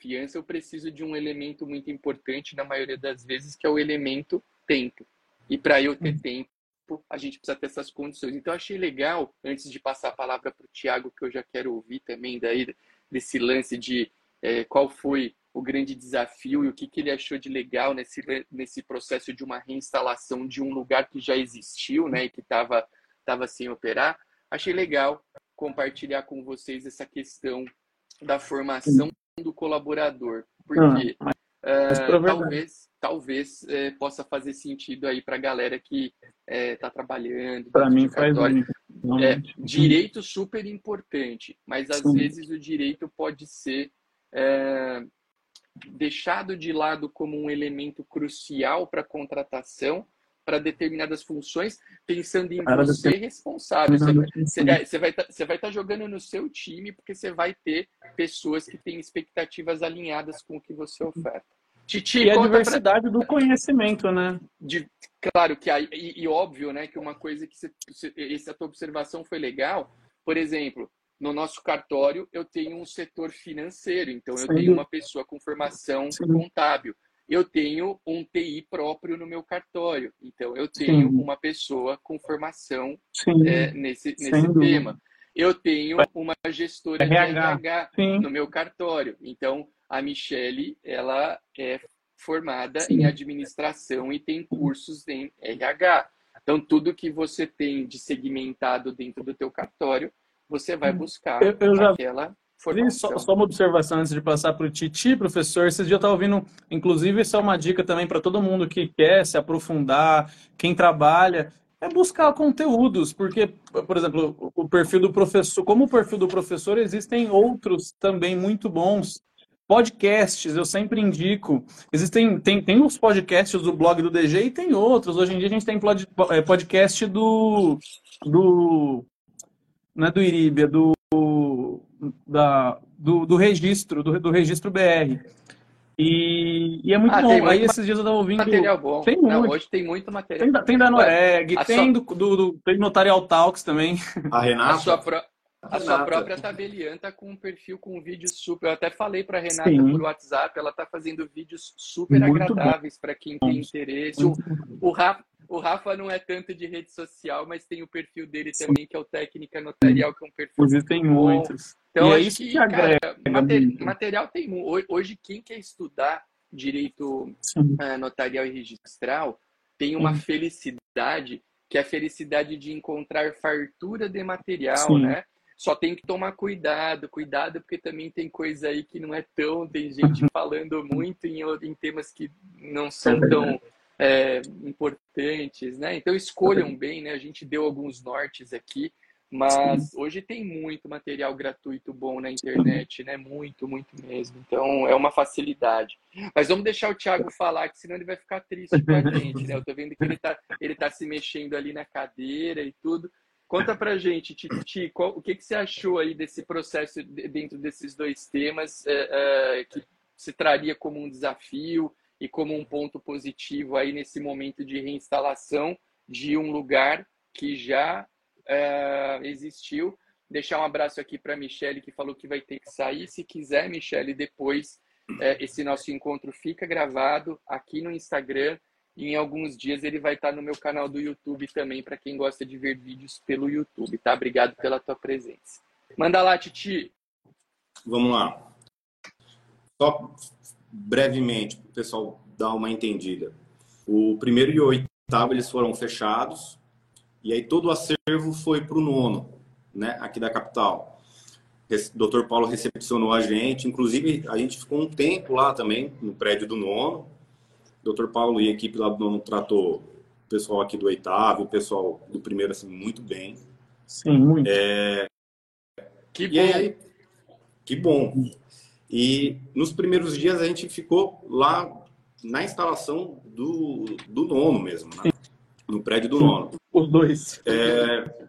confiança, eu preciso de um elemento muito importante, na maioria das vezes, que é o elemento tempo. E para eu ter uhum. tempo, a gente precisa ter essas condições. Então, achei legal, antes de passar a palavra para o Tiago, que eu já quero ouvir também daí, desse lance de é, qual foi o grande desafio e o que, que ele achou de legal nesse, nesse processo de uma reinstalação de um lugar que já existiu, né, e que estava tava sem operar. Achei legal compartilhar com vocês essa questão da formação do colaborador, porque uh, talvez talvez é, possa fazer sentido aí para a galera que está é, trabalhando. Para mim faz é, direito super importante, mas às Sim. vezes o direito pode ser é, deixado de lado como um elemento crucial para a contratação para determinadas funções, pensando em Cara, você responsável. Você, você vai estar tá, tá jogando no seu time porque você vai ter pessoas que têm expectativas alinhadas com o que você oferta. Titi, e a diversidade pra... do conhecimento, né? De, claro que aí, e, e, óbvio, né, que uma coisa que você, essa tua observação foi legal. Por exemplo, no nosso cartório eu tenho um setor financeiro, então eu Sim. tenho uma pessoa com formação Sim. contábil. Eu tenho um TI próprio no meu cartório, então eu tenho Sim. uma pessoa com formação é, nesse, nesse tema. Eu tenho uma gestora RH. de RH no meu cartório, então a Michele, ela é formada Sim. em administração e tem cursos em RH. Então, tudo que você tem de segmentado dentro do teu cartório, você vai buscar eu, eu já... aquela Só, só, uma observação antes de passar para o Titi, professor. Esses dias eu estava ouvindo, inclusive, isso é uma dica também para todo mundo que quer se aprofundar, quem trabalha, é buscar conteúdos, porque, por exemplo, o perfil do professor, como o perfil do professor, existem outros também muito bons Podcasts, eu sempre indico. Existem, tem, tem os podcasts do blog do DG e tem outros. Hoje em dia a gente tem é, podcast do. do não é do Iribia, do. Da, do, do registro, do, do registro BR. E, e, é muito ah, bom. Aí esses dias eu estava ouvindo. Material bom. Tem muito. Não, hoje tem muito material. Tem, tem da Noreg, tem do, do, do, tem Notarial Talks também. A Renata. A sua, pro... A Renata. sua própria tabelian tá com um perfil com vídeos super. Eu até falei para Renata Sim. por WhatsApp, ela tá fazendo vídeos super Muito agradáveis para quem tem interesse. O, o, Rafa, o Rafa não é tanto de rede social, mas tem o perfil dele Sim. também, que é o Técnica Notarial, que é um perfil. Existem muitos. Então, é isso que, que agrega. Cara, material tem Hoje, quem quer estudar direito uh, notarial e registral tem uma Sim. felicidade, que é a felicidade de encontrar fartura de material, né? Só tem que tomar cuidado, cuidado, porque também tem coisa aí que não é tão. Tem gente falando muito em, em temas que não são tão é, importantes, né? Então escolham bem, né? A gente deu alguns nortes aqui, mas hoje tem muito material gratuito bom na internet, né? Muito, muito mesmo. Então é uma facilidade. Mas vamos deixar o Thiago falar, que senão ele vai ficar triste com a (laughs) gente, né? Eu tô vendo que ele tá, ele tá se mexendo ali na cadeira e tudo. Conta pra gente, Titi, qual, o que, que você achou aí desse processo dentro desses dois temas é, é, que se traria como um desafio e como um ponto positivo aí nesse momento de reinstalação de um lugar que já é, existiu. Deixar um abraço aqui para a Michelle, que falou que vai ter que sair. Se quiser, Michelle, depois é, esse nosso encontro fica gravado aqui no Instagram e em alguns dias ele vai estar no meu canal do YouTube também, para quem gosta de ver vídeos pelo YouTube, tá? Obrigado pela tua presença. Manda lá, Titi. Vamos lá. Só brevemente, para o pessoal dar uma entendida. O primeiro e o oitavo eles foram fechados, e aí todo o acervo foi para o nono, né, aqui da capital. Doutor Paulo recepcionou a gente, inclusive a gente ficou um tempo lá também, no prédio do nono, Dr. Paulo e a equipe lá do nono tratou o pessoal aqui do oitavo, o pessoal do primeiro, assim, muito bem. Sim, muito. É... Que bom. Aí, que bom. E nos primeiros dias a gente ficou lá na instalação do, do nono mesmo, né? no prédio do nono. Os dois. É...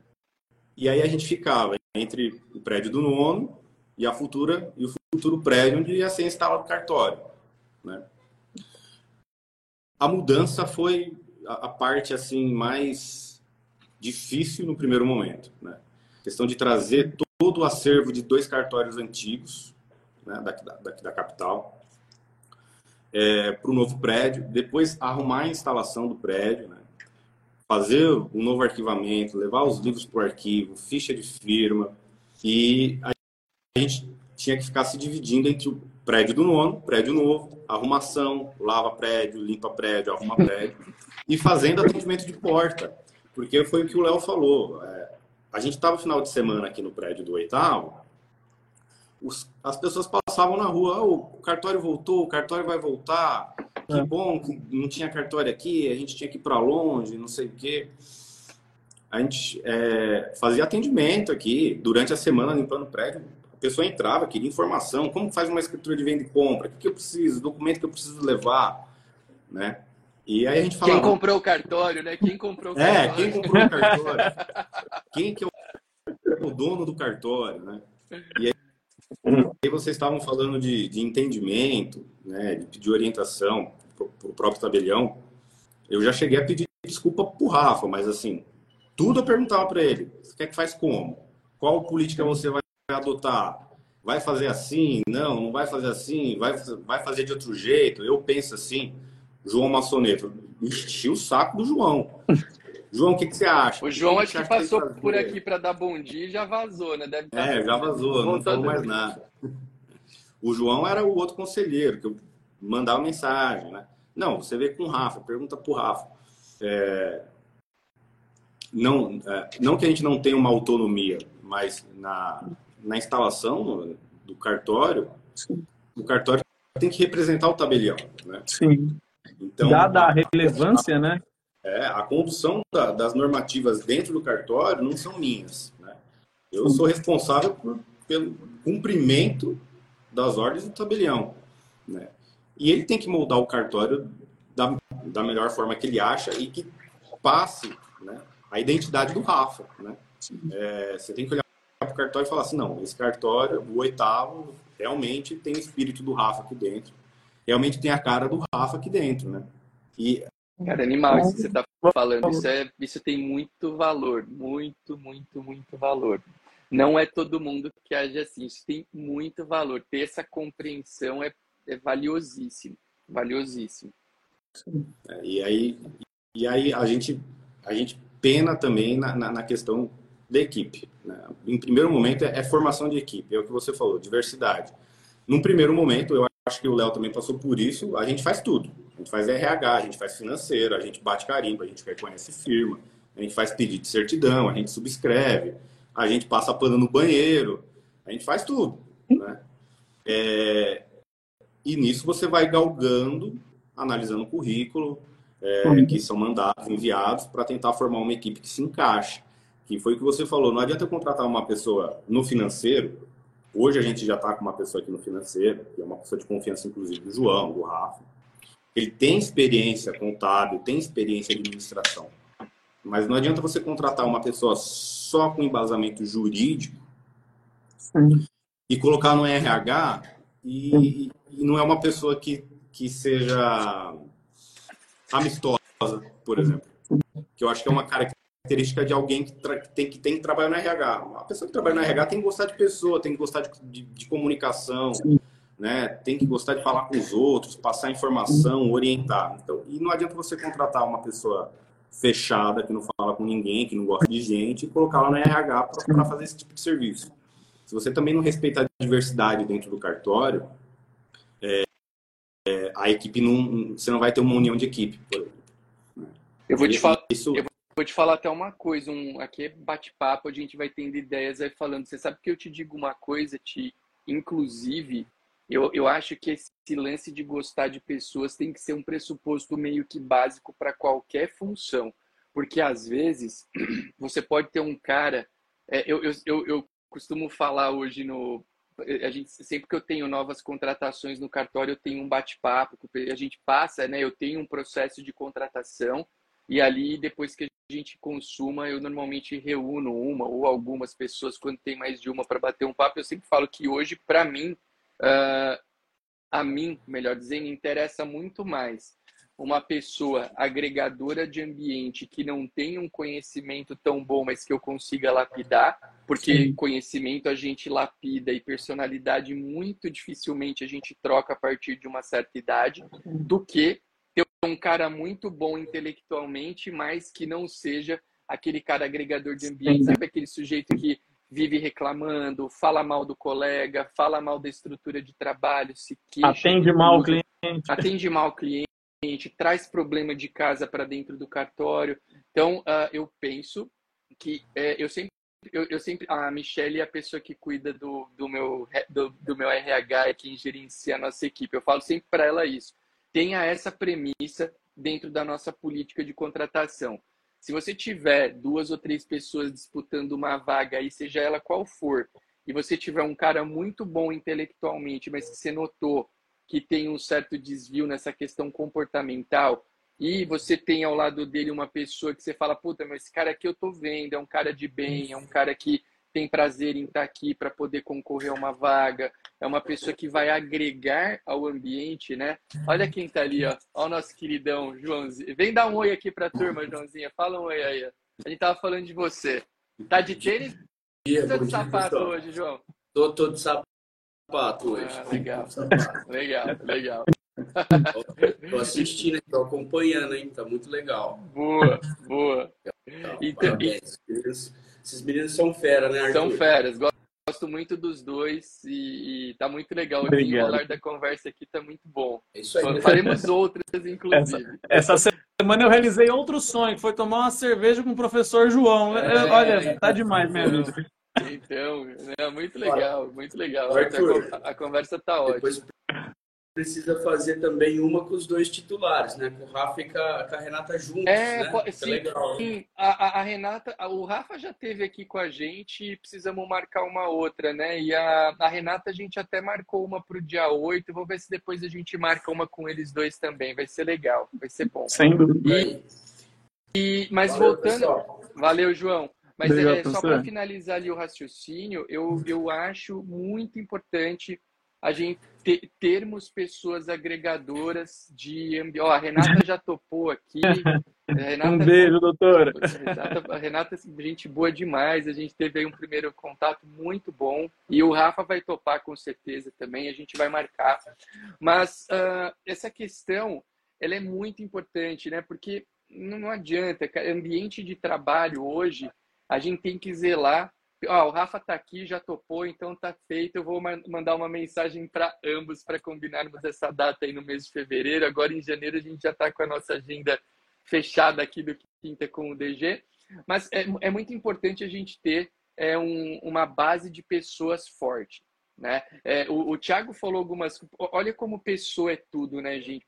E aí a gente ficava entre o prédio do nono e a futura e o futuro prédio onde ia ser instalado o cartório, né? A mudança foi a, a parte assim mais difícil no primeiro momento, né? A questão de trazer todo o acervo de dois cartórios antigos, né, daqui, da, daqui da capital, é, para o novo prédio, depois arrumar a instalação do prédio, né, fazer um novo arquivamento, levar os livros para o arquivo, ficha de firma, e a gente tinha que ficar se dividindo entre o prédio do nono, prédio novo, arrumação, lava prédio, limpa prédio, arruma (laughs) prédio, e fazendo atendimento de porta. Porque foi o que o Léo falou. É, a gente estava no final de semana aqui no prédio do oitavo, os, as pessoas passavam na rua, oh, o cartório voltou, o cartório vai voltar, que é. bom que não tinha cartório aqui, a gente tinha que ir para longe, não sei o quê. A gente é, fazia atendimento aqui durante a semana limpando o prédio. A pessoa entrava, queria informação, como faz uma escritura de venda e compra, o que, que eu preciso, documento que eu preciso levar, né? E aí a gente falava... Quem comprou o cartório, né? Quem comprou o cartório? É, quem comprou o cartório? quem que é o dono do cartório, né? E aí e vocês estavam falando de, de entendimento, né, de pedir orientação para o próprio tabelião. Eu já cheguei a pedir desculpa para o Rafa, mas assim, tudo eu perguntava para ele. Você quer que faz como? Qual política você vai adotar? Vai fazer assim? Não, não vai fazer assim? Vai, vai fazer de outro jeito? Eu penso assim. João Maçoneto, enchi o saco do João. João, o que, que você acha? O João acho que, que passou que por aqui para dar bom dia e já vazou, né? Deve é, já vazou, não falou mais nada. (laughs) O João era o outro conselheiro, que eu mandava mensagem, né? Não, você vê com o Rafa, pergunta para o Rafa. É... Não, é... não que a gente não tenha uma autonomia, mas na, na instalação do cartório, Sim. o cartório tem que representar o tabelião, né? Sim. Então, Dada a relevância, né? É, a condução da, das normativas dentro do cartório não são minhas. Né? Eu sou responsável por, pelo cumprimento das ordens do tabelião. Né? E ele tem que moldar o cartório da, da melhor forma que ele acha e que passe né, a identidade do Rafa. Né? É, você tem que olhar para o cartório e falar assim: não, esse cartório, o oitavo, realmente tem o espírito do Rafa aqui dentro. Realmente tem a cara do Rafa aqui dentro. Né? E Cara, animal isso que você está falando. Isso, é, isso tem muito valor. Muito, muito, muito valor. Não é todo mundo que age assim. Isso tem muito valor. Ter essa compreensão é, é valiosíssimo. Valiosíssimo. É, e aí, e aí a, gente, a gente pena também na, na, na questão da equipe. Né? Em primeiro momento, é, é, formação de equipe. É o que você falou, diversidade. Num primeiro momento, eu acho que o Léo também passou por isso, a gente faz tudo. A gente faz RH, a gente faz financeiro, a gente bate carimbo, a gente reconhece firma, a gente faz pedido de certidão, a gente subscreve, a gente passa pano no banheiro, a gente faz tudo. Né? É... E nisso você vai galgando, analisando o currículo, é, que são mandados, enviados, para tentar formar uma equipe que se encaixe. Que foi o que você falou, não adianta eu contratar uma pessoa no financeiro Hoje a gente já está com uma pessoa aqui no financeiro, que é uma pessoa de confiança, inclusive, do João, do Rafa. Ele tem experiência contábil, tem experiência de administração. Mas não adianta você contratar uma pessoa só com embasamento jurídico Sim. e colocar no RH e, e, não é uma pessoa que, que seja amistosa, por exemplo. Que eu acho que é uma cara característica de alguém que, que, tem, que tem que trabalhar no RH. A pessoa que trabalha no RH tem que gostar de pessoa, tem que gostar de, de, de comunicação, né? tem que gostar de falar com os outros, passar informação, orientar. Então, e não adianta você contratar uma pessoa fechada, que não fala com ninguém, que não gosta de gente, e colocar lá no RH para fazer esse tipo de serviço. Se você também não respeitar a diversidade dentro do cartório, é, é, a equipe não. Você não vai ter uma união de equipe. Eu vou te falar. Isso, eu Vou te falar até uma coisa, um, aqui é bate-papo, a gente vai tendo ideias aí falando. Você sabe que eu te digo uma coisa, te, inclusive, eu, eu acho que esse lance de gostar de pessoas tem que ser um pressuposto meio que básico para qualquer função. Porque às vezes (clears throat) você pode ter um cara. É, eu, eu, eu, eu costumo falar hoje no. A gente, sempre que eu tenho novas contratações no cartório, eu tenho um bate-papo, a gente passa, né? Eu tenho um processo de contratação e ali, depois que a gente consuma, eu normalmente reúno uma ou algumas pessoas quando tem mais de uma para bater um papo. Eu sempre falo que hoje, para mim, uh, a mim, melhor dizendo, interessa muito mais uma pessoa agregadora de ambiente que não tem um conhecimento tão bom, mas que eu consiga lapidar, porque Sim. conhecimento a gente lapida e personalidade muito dificilmente a gente troca a partir de uma certa idade, do que um cara muito bom intelectualmente, mas que não seja aquele cara agregador de ambiente, sabe aquele sujeito que vive reclamando, fala mal do colega, fala mal da estrutura de trabalho, se queixa. Atende mal o cliente. Atende mal o cliente, traz problema de casa para dentro do cartório. Então, uh, eu penso que é, eu sempre eu, eu, sempre a Michelle é a pessoa que cuida do, do meu do, do meu RH é quem gerencia a nossa equipe eu falo sempre para ela isso tenha essa premissa dentro da nossa política de contratação. Se você tiver duas ou três pessoas disputando uma vaga aí, seja ela qual for, e você tiver um cara muito bom intelectualmente, mas que você notou que tem um certo desvio nessa questão comportamental, e você tem ao lado dele uma pessoa que você fala, puta, mas esse cara aqui eu tô vendo, é um cara de bem, é um cara que tem prazer em estar aqui para poder concorrer a uma vaga, é uma pessoa que vai agregar ao ambiente, né? Olha quem tá ali, ó. Olha o nosso queridão Joãozinho. Vem dar um oi aqui para a turma, Joãozinha. Fala um oi aí. A gente tava falando de você. Tá de tênis dia, ou de sapato dia, hoje, João? Tô, tô de sapato hoje. Ah, legal. legal, legal. (laughs) Tô assistindo, tô acompanhando, hein? Tá muito legal. Boa, boa. Então, Parabéns. Esses meninos são fera, né, Arthur? São feras. Gosto muito dos dois e, e tá muito legal. O enrolar da conversa aqui tá muito bom. É isso aí. Faremos outras, inclusive. Essa, essa, semana eu realizei outro sonho, que foi tomar uma cerveja com o professor João. É, Olha, tá demais, minha vida. Então, é muito legal, muito legal. Arthur, a, a conversa tá ótima. Depois precisa fazer também uma com os dois titulares, né? Com o Rafa e com a, com a Renata juntos, é, né? Sim, legal, sim. A, a, Renata, o Rafa já teve aqui com a gente e precisamos marcar uma outra, né? E a, a Renata a gente até marcou uma para o dia 8, vou ver se depois a gente marca uma com eles dois também, vai ser legal, vai ser bom. Sem dúvida. E, e, mas valeu, voltando... Pessoal. Valeu, João. Mas é, só para finalizar ali o raciocínio, eu, eu acho muito importante a gente ter, termos pessoas agregadoras de ambiente. Ó, a Renata já topou aqui. (laughs) Renata, um beijo, doutora. A Renata, é gente boa demais. A gente teve aí um primeiro contato muito bom. E o Rafa vai topar com certeza também. A gente vai marcar. Mas uh, essa questão, ela é muito importante, né? Porque não adianta, ambiente de trabalho hoje, a gente tem que zelar Ó, o Rafa tá aqui, já topou, então tá feito. Eu vou mandar uma mensagem para ambos para combinarmos essa data aí no mês de fevereiro. Agora em janeiro a gente já tá com a nossa agenda fechada aqui do Quinta com o DG. Mas é, é muito importante a gente ter é, um, uma base de pessoas forte. Né? É, o, o Thiago falou algumas. Olha como pessoa é tudo, né, gente?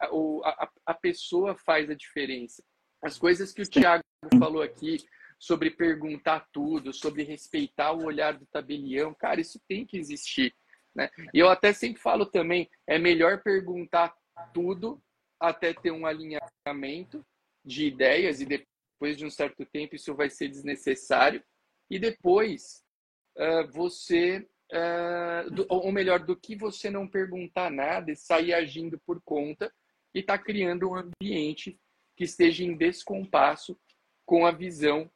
a, a, a pessoa faz a diferença. As coisas que o Thiago falou aqui, sobre perguntar tudo, sobre respeitar o olhar do tabelião. Cara, isso tem que existir. Né? E eu até sempre falo também, é melhor perguntar tudo até ter um alinhamento de ideias e depois de um certo tempo isso vai ser desnecessário. E depois uh, você, uh, do, ou melhor, do que você não perguntar nada e sair agindo por conta e tá criando um ambiente que esteja em descompasso com a visão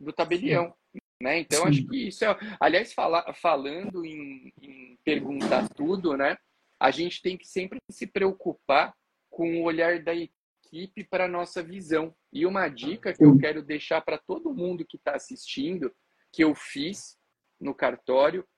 do tabelião. Né? Então, Sim. acho que isso é. Aliás, fala, falando em, em perguntar tudo, né? a gente tem que sempre se preocupar com o olhar da equipe para a nossa visão. E uma dica que eu quero deixar para todo mundo que está assistindo, que eu fiz no cartório,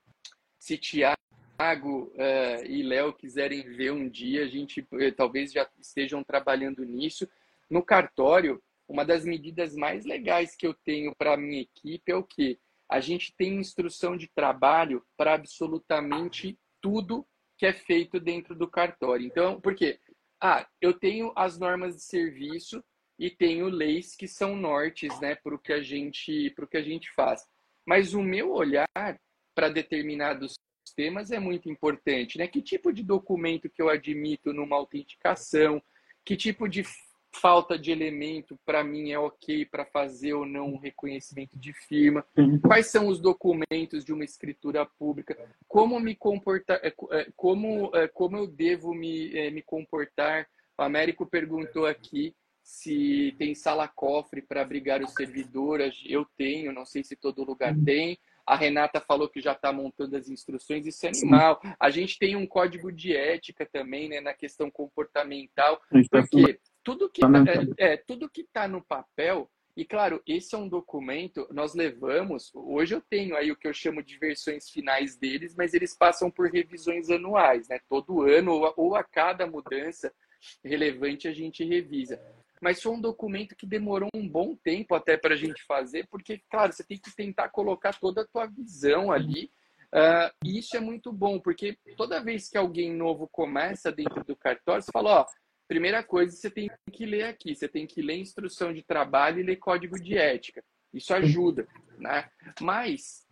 se Tiago uh, e Léo quiserem ver um dia, a gente uh, talvez já estejam trabalhando nisso. No cartório, uma das medidas mais legais que eu tenho para a minha equipe é o que? A gente tem instrução de trabalho para absolutamente tudo que é feito dentro do cartório. Então, por quê? Ah, eu tenho as normas de serviço e tenho leis que são nortes, né, para o que a gente, para o que a gente faz. Mas o meu olhar para determinados temas é muito importante, né? Que tipo de documento que eu admito numa autenticação? Que tipo de falta de elemento para mim é ok para fazer ou não um reconhecimento de firma, quais são os documentos de uma escritura pública, como me comportar, é, é, como, é, como eu devo me, me comportar. O Américo perguntou aqui se tem sala-cofre para abrigar os servidores, eu tenho, não sei se todo lugar tem. A Renata falou que já está montando as instruções, isso é animal. A gente tem um código de ética também, né, na questão comportamental, porque tudo que tá, é, é, tudo que está no papel E claro, esse é um documento, nós levamos, hoje eu tenho aí o que eu chamo de versões finais deles, mas eles passam por revisões anuais, né? Todo ano ou a, ou a cada mudança relevante a gente revisa. Mas foi um documento que demorou um bom tempo até para a gente fazer, porque, claro, você tem que tentar colocar toda a tua visão ali. Uh, e isso é muito bom, porque toda vez que alguém novo começa dentro do cartório, você fala, ó, Primeira coisa, você tem que ler aqui, você tem que ler instrução de trabalho e ler código de ética. Isso ajuda, né? Mas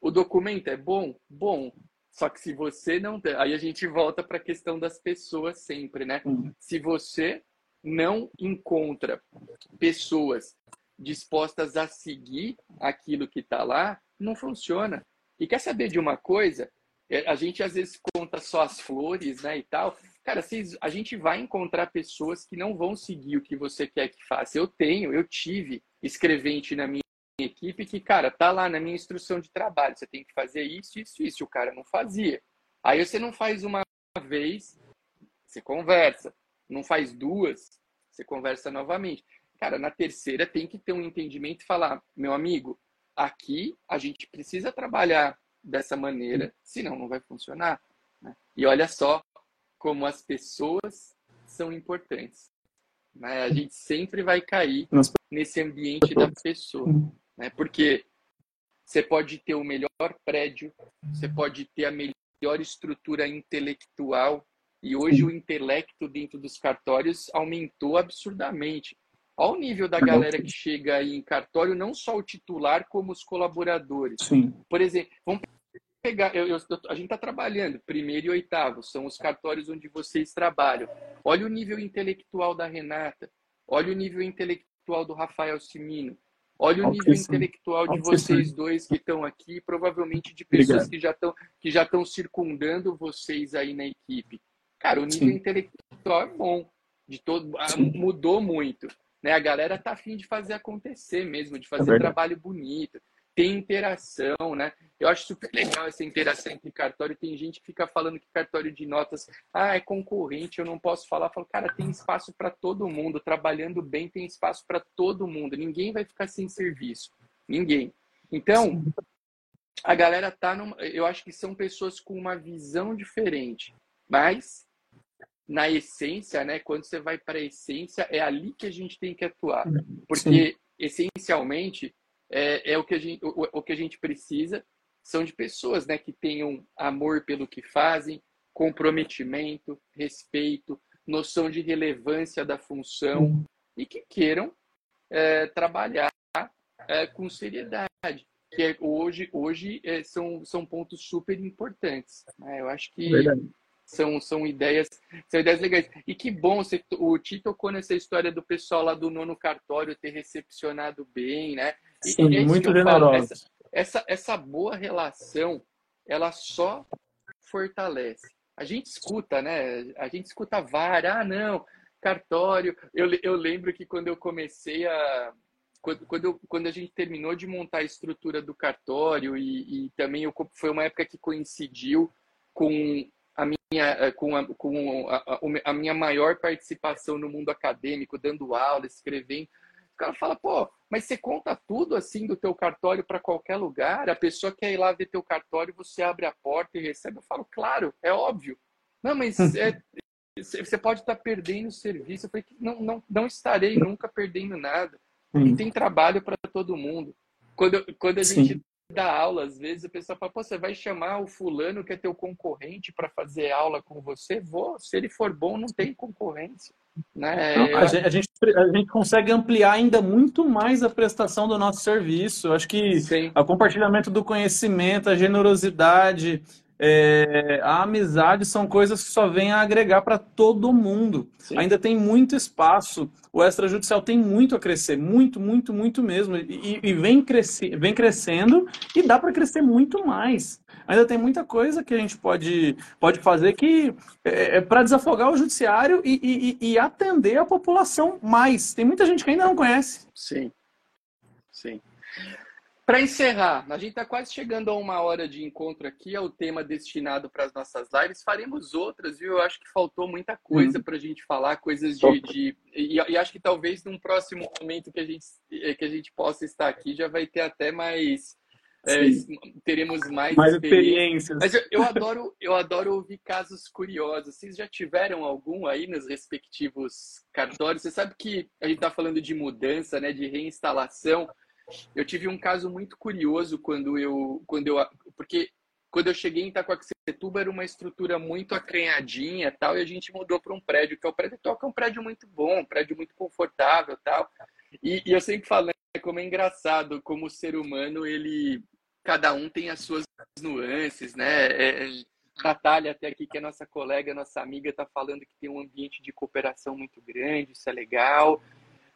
o documento é bom? Bom. Só que se você não. Aí a gente volta para a questão das pessoas sempre, né? Se você não encontra pessoas dispostas a seguir aquilo que está lá, não funciona. E quer saber de uma coisa? É, a gente às vezes conta só as flores, né, e tal, Cara, vocês, a gente vai encontrar pessoas que não vão seguir o que você quer que faça. Eu tenho, eu tive escrevente na minha equipe que, cara, tá lá na minha instrução de trabalho, você tem que fazer isso, isso, isso. O cara não fazia. Aí você não faz uma vez, você conversa. Não faz duas, você conversa novamente. Cara, na terceira tem que ter um entendimento e falar, meu amigo, aqui a gente precisa trabalhar dessa maneira, senão não vai funcionar. Né? E olha só, como as pessoas são importantes. Né? A gente sempre vai cair nesse ambiente da pessoa. Né? Porque você pode ter o melhor prédio, você pode ter a melhor estrutura intelectual, e hoje o intelecto dentro dos cartórios aumentou absurdamente. Ao nível da galera que chega aí em cartório, não só o titular, como os colaboradores. Sim. Por exemplo, vamos pegar, eu, eu, a gente está trabalhando, primeiro e oitavo, são os cartórios onde vocês trabalham. Olha o nível intelectual da Renata, olha o nível intelectual do Rafael Simino, olha o nível intelectual de vocês dois que estão aqui, provavelmente de pessoas Obrigado. que já estão que já estão circundando vocês aí na equipe. Cara, o nível Sim. intelectual é bom, de todo Sim. mudou muito, né? A galera tá afim de fazer acontecer mesmo, de fazer é trabalho bonito tem interação, né? Eu acho super legal essa interação entre cartório. Tem gente que fica falando que cartório de notas, ah, é concorrente, eu não posso falar. Eu falo, cara, tem espaço para todo mundo. Trabalhando bem, tem espaço para todo mundo. Ninguém vai ficar sem serviço. Ninguém. Então, a galera tá numa, eu acho que são pessoas com uma visão diferente, mas na essência, né, quando você vai para a essência, é ali que a gente tem que atuar. Porque Sim. essencialmente é, é o, que a gente, o, o que a gente precisa são de pessoas né, que tenham amor pelo que fazem, comprometimento, respeito, noção de relevância da função e que queiram é, trabalhar é, com seriedade, que é, hoje, hoje é, são, são pontos super importantes. Né? Eu acho que são, são ideias são ideias legais. E que bom, você, o Ti tocou nessa história do pessoal lá do nono cartório ter recepcionado bem, né? Sim, é muito generoso. Essa, essa, essa boa relação, ela só fortalece. A gente escuta, né? A gente escuta várias, ah, não, cartório. Eu, eu lembro que quando eu comecei a. Quando, quando, eu, quando a gente terminou de montar a estrutura do cartório, e, e também eu, foi uma época que coincidiu com a minha, com, a, com a, a, minha maior participação no mundo acadêmico, dando aula, escrevendo. O cara fala, pô, mas você conta tudo assim do teu cartório para qualquer lugar? A pessoa quer ir lá ver teu cartório, você abre a porta e recebe. Eu falo, claro, é óbvio. Não, mas (laughs) é, você pode estar perdendo o serviço. Eu falei, não, não, não estarei nunca perdendo nada. E tem trabalho para todo mundo. Quando, quando a gente dá aula, às vezes a pessoa fala, Pô, você vai chamar o fulano que é teu concorrente para fazer aula com você? Vou. Se ele for bom, não tem concorrência. Né? Não, a, gente, a, gente, a, gente, consegue ampliar ainda muito mais a prestação do nosso serviço. Acho que Sim. o compartilhamento do conhecimento, a generosidade, é, a amizade são coisas que só vêm a agregar para todo mundo. Sim. Ainda tem muito espaço. O extrajudicial tem muito a crescer, muito, muito, muito mesmo. E, e vem, cresci, vem crescendo e dá para crescer muito mais. Ainda tem muita coisa que a gente pode, pode fazer que é, é para desafogar o judiciário e, e, e atender a população mais. Tem muita gente que ainda não conhece. Sim, sim. Para encerrar, a gente está quase chegando a uma hora de encontro aqui, é o tema destinado para as nossas lives. Faremos outras, viu? Eu acho que faltou muita coisa uhum. para a gente falar, coisas de. de e, e, acho que talvez num próximo momento que a, gente, que a gente possa estar aqui já vai ter até mais. É, teremos mais, mais experiências. Mas eu, eu, (laughs) adoro, eu adoro ouvir casos curiosos. Vocês já tiveram algum aí nos respectivos cartórios? Você sabe que a gente está falando de mudança, né, de reinstalação. Eu tive um caso muito curioso quando eu, quando eu, porque quando eu cheguei em Itacoaxetuba era uma estrutura muito acanhadinha tal, e a gente mudou para um prédio, que é o prédio Toca, é um prédio muito bom, um prédio muito confortável tal. E, e eu sempre falo, né, como é engraçado, como o ser humano, ele, cada um tem as suas nuances, né? É, Natália, até aqui, que é nossa colega, nossa amiga, está falando que tem um ambiente de cooperação muito grande, isso é legal.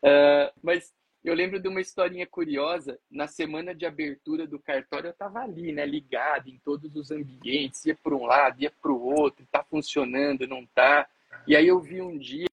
Uh, mas eu lembro de uma historinha curiosa. Na semana de abertura do cartório, eu estava ali, né, ligado em todos os ambientes, ia para um lado, ia para o outro, está funcionando, não está. E aí eu vi um dia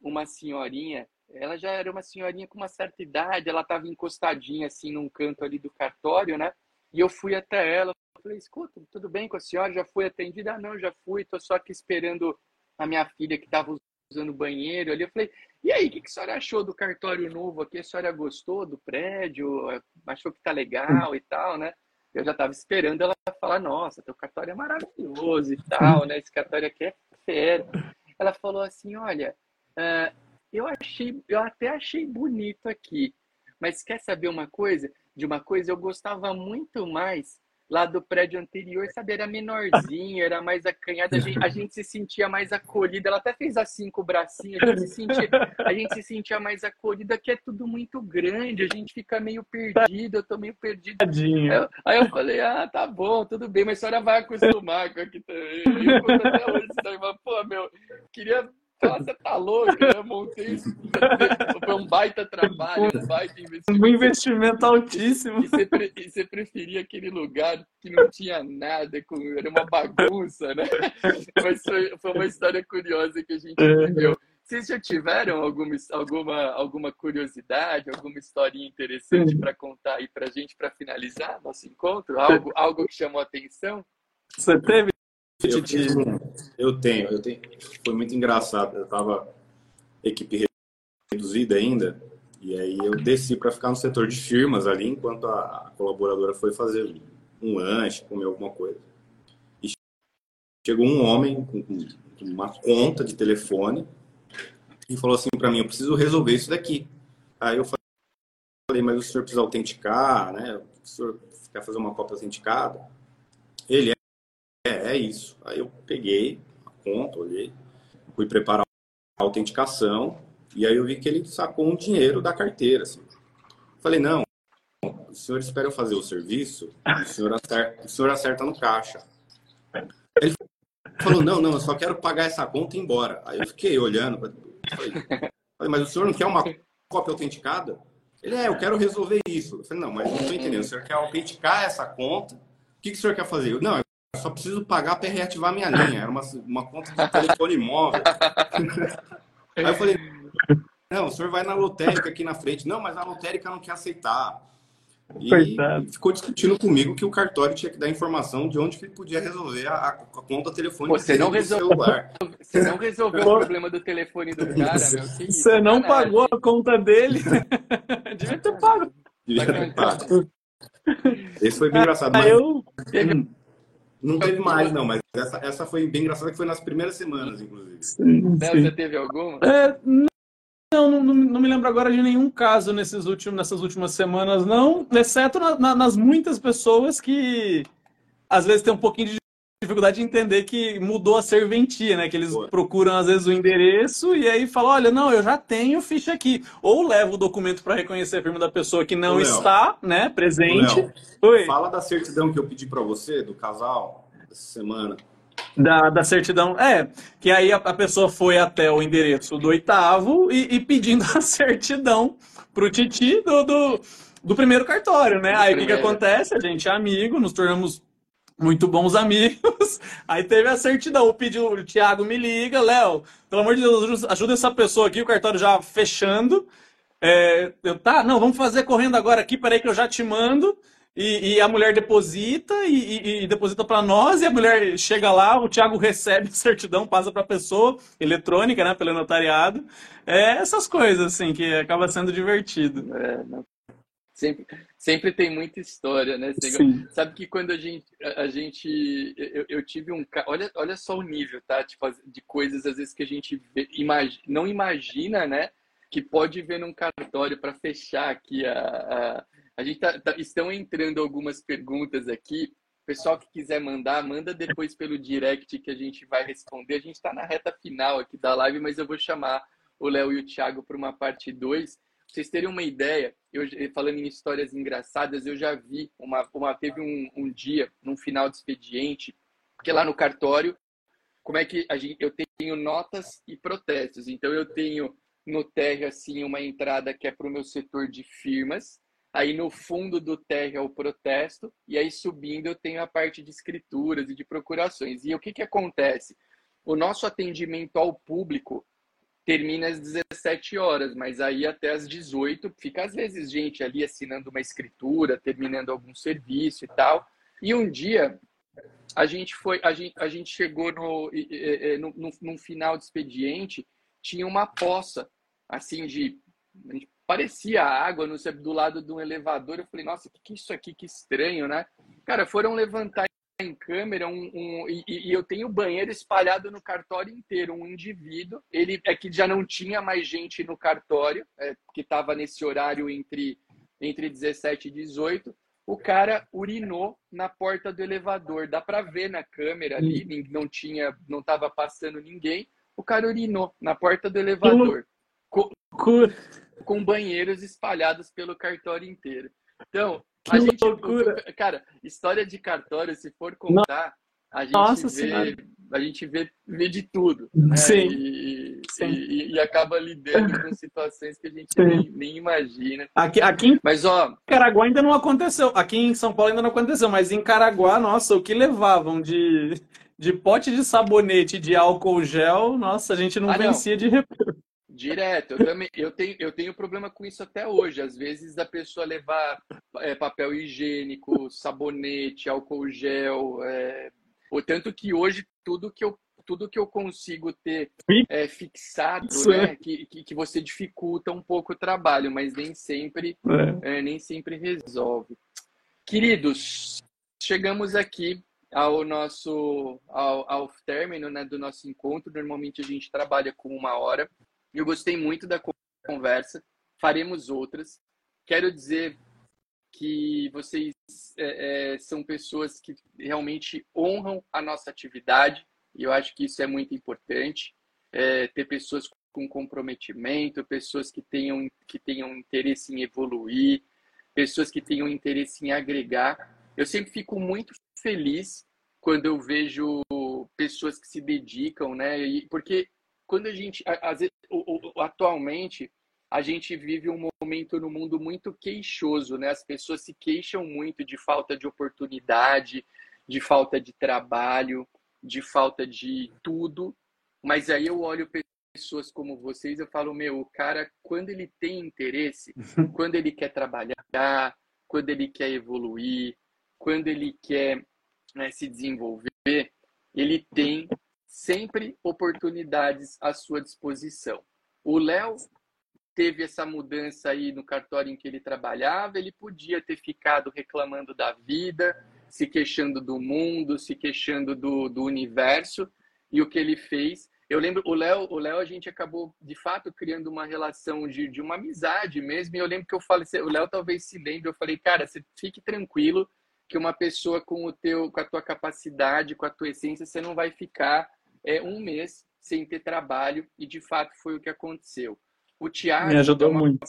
uma senhorinha, ela já era uma senhorinha com uma certa idade, ela estava encostadinha assim num canto ali do cartório, né? E eu fui até ela, falei: "Escuta, tudo bem com a senhora? Já foi atendida?" Ah, não, já fui, tô só aqui esperando a minha filha que estava usando banheiro ali. Eu falei: e aí, o que, que a senhora achou do cartório novo aqui? A senhora gostou do prédio? Achou que tá legal e tal, né? Eu já estava esperando ela falar, nossa, teu cartório é maravilhoso e tal, né? Esse cartório aqui é fera. Ela falou assim, olha, uh, eu achei, eu até achei bonito aqui, mas quer saber uma coisa? De uma coisa, eu gostava muito mais lá do prédio anterior, sabe, era menorzinho, era mais acanhado, a gente, a gente se sentia mais acolhida. Ela até fez assim com o bracinho, a gente, se sentia, a gente se sentia mais acolhida, que é tudo muito grande, a gente fica meio perdido, eu tô meio perdido. Aí eu, aí eu falei, ah, tá bom, tudo bem, mas a senhora vai acostumar com aqui também. Eu, até hoje, pô, meu, queria Fala, você tá louco? Eu montei isso. Foi um baita trabalho, um baita investimento. Um investimento altíssimo. E você, pre... e você preferia aquele lugar que não tinha nada, era uma bagunça, né? Mas foi, foi uma história curiosa que a gente é. viveu. Vocês já tiveram alguma, alguma, alguma curiosidade, alguma historinha interessante para contar aí para gente para finalizar nosso encontro? Algo, algo que chamou a atenção? Você teve eu, eu, tenho, eu tenho. Foi muito engraçado. Eu tava equipe reduzida ainda, e aí eu desci para ficar no setor de firmas ali, enquanto a, colaboradora foi fazer um lanche, comer alguma coisa. E chegou um homem com, uma conta de telefone e falou assim para mim: Eu preciso resolver isso daqui. Aí eu falei: Mas o senhor precisa autenticar, né? O senhor quer fazer uma cópia autenticada? Ele isso. Aí eu peguei a conta, olhei, fui preparar a autenticação e aí eu vi que ele sacou um dinheiro da carteira. Assim. Falei, não, o senhor espera eu fazer o serviço, o senhor acerta, o senhor acerta no caixa. Ele falou, não, não, eu só quero pagar essa conta e ir embora. Aí eu fiquei olhando, falei, falei mas o senhor não quer uma cópia autenticada? Ele, é, eu quero resolver isso. Eu falei, não, mas não estou entendendo. O senhor quer autenticar essa conta? O que, que o senhor quer fazer? Eu, não, só preciso pagar para reativar minha linha. Era uma, uma conta de telefone móvel. (laughs) Aí eu falei, não, o senhor vai na lotérica aqui na frente. Não, mas a lotérica não quer aceitar. E Coitado. ficou discutindo comigo que o cartório tinha que dar informação de onde que ele podia resolver a, a conta telefônica você não resolveu, celular. Você não resolveu o problema do telefone do cara, meu. Você não pagou a conta dele. (laughs) Devia ter pago. Devia ter pago. Esse foi bem engraçado. Mas... Eu... Não teve mais, não, mas essa, essa foi bem engraçada, que foi nas primeiras semanas, inclusive. Sim, sim. Você teve alguma? É, não, não, não, me lembro agora de nenhum caso nesses últimos, nessas últimas semanas, não, exceto na, na, nas muitas pessoas que às vezes tem um pouquinho de dificuldade de entender que mudou a serventia, né? Que eles Boa. procuram às vezes o endereço e aí falam, olha, não, eu já tenho ficha aqui. Ou leva o documento para reconhecer a firma da pessoa que não está, né, presente. Fala da certidão que eu pedi para você do casal essa semana. Da, da certidão, é, que aí a, a pessoa foi até o endereço do oitavo e, e pedindo (laughs) a certidão pro Titi do, do, do primeiro cartório, né? Aí o que, que acontece? A gente é amigo, nos tornamos muito bons amigos. (laughs) Aí teve a certidão. Pediu, o Thiago me liga, Léo, pelo amor de Deus, ajuda essa pessoa aqui, o cartório já fechando. É, eu, tá, não, vamos fazer correndo agora aqui, peraí que eu já te mando. e, e a mulher deposita e, e, e deposita para nós, e a mulher chega lá, o Thiago recebe (laughs) a certidão, passa para a pessoa, eletrônica, né, pelo notariado. É essas coisas, assim, que acaba sendo divertido. É, sempre, sempre tem muita história, né? Sim. Sabe que quando a gente. A, a gente eu, eu, tive um. Olha, olha só o nível, tá? Tipo, de coisas, às vezes, que a gente vê, imag, não imagina, né? Que pode ver num cartório para fechar aqui a, a a gente tá, tá, estão entrando algumas perguntas aqui. Pessoal que quiser mandar, manda depois pelo direct que a gente vai responder. A gente está na reta final aqui da live, mas eu vou chamar o Léo e o Thiago para uma parte 2. Vocês terem uma ideia, eu falando em histórias engraçadas, eu já vi uma, uma teve um, um dia, num final de expediente, que lá no cartório, como é que a gente, eu tenho notas e protestos. Então eu tenho no térreo assim uma entrada que é para o meu setor de firmas Aí no fundo do térreo é o protesto, e aí subindo eu tenho a parte de escrituras e de procurações. E o que, que acontece? O nosso atendimento ao público termina às 17 horas, mas aí até às 18 fica às vezes gente ali assinando uma escritura, terminando algum serviço e tal. E um dia a gente foi, a gente, a gente chegou no, no, no, no final de expediente, tinha uma poça assim de parecia água no, do lado de um elevador. Eu falei, nossa, que, que é isso aqui? Que estranho, né? Cara, foram levantar em câmera um, um e, e, eu tenho banheiro espalhado no cartório inteiro. Um indivíduo, ele é que já não tinha mais gente no cartório, é, que estava nesse horário entre, entre 17 e 18. O cara urinou na porta do elevador. Dá para ver na câmera ali, não tinha, não estava passando ninguém. O cara urinou na porta do elevador. Com, com banheiros espalhados pelo cartório inteiro. Então, que a gente, loucura. cara, história de cartório, se for contar, a gente Nossa vê, a gente vê, vê de tudo, né? Sim. E, Sim. E, e, acaba lidando com situações que a gente nem, nem, imagina. Aqui, aqui em mas, ó, Caraguá ainda não aconteceu. Aqui em São Paulo ainda não aconteceu, mas em Caraguá, nossa, o que levavam de, de pote de sabonete de álcool gel, nossa, a gente não ah, vencia não. de repente. Direto. Eu também eu tenho, eu tenho problema com isso até hoje. Às vezes da pessoa levar é, papel higiênico, sabonete, álcool gel. É... O tanto que hoje tudo que eu tudo que eu consigo ter é, fixado, né? Que, que, que, você dificulta um pouco o trabalho, mas nem sempre, é. É, nem sempre resolve. Queridos, chegamos aqui ao nosso ao, ao término né, do nosso encontro. Normalmente a gente trabalha com uma hora. Eu gostei muito da conversa. Faremos outras. Quero dizer que vocês é, é, são pessoas que realmente honram a nossa atividade e eu acho que isso é muito importante. É, ter pessoas com comprometimento, pessoas que tenham, que tenham interesse em evoluir, pessoas que tenham interesse em agregar. Eu sempre fico muito feliz quando eu vejo pessoas que se dedicam, né? E, porque quando a gente, às vezes, atualmente, a gente vive um momento no mundo muito queixoso, né? As pessoas se queixam muito de falta de oportunidade, de falta de trabalho, de falta de tudo. Mas aí eu olho pessoas como vocês, eu falo, meu, o cara, quando ele tem interesse, quando ele quer trabalhar, quando ele quer evoluir, quando ele quer né, se desenvolver, ele tem sempre oportunidades à sua disposição. O Léo teve essa mudança aí no cartório em que ele trabalhava, ele podia ter ficado reclamando da vida, se queixando do mundo, se queixando do, do universo, e o que ele fez. Eu lembro, o Léo, o Léo, a gente acabou de fato criando uma relação de, de uma amizade mesmo. E eu lembro que eu falei, o Léo talvez se lembre, eu falei, cara, você fique tranquilo que uma pessoa com o teu, com a tua capacidade, com a tua essência, você não vai ficar é, um mês sem ter trabalho e de fato foi o que aconteceu. O Tiago me ajudou é muito.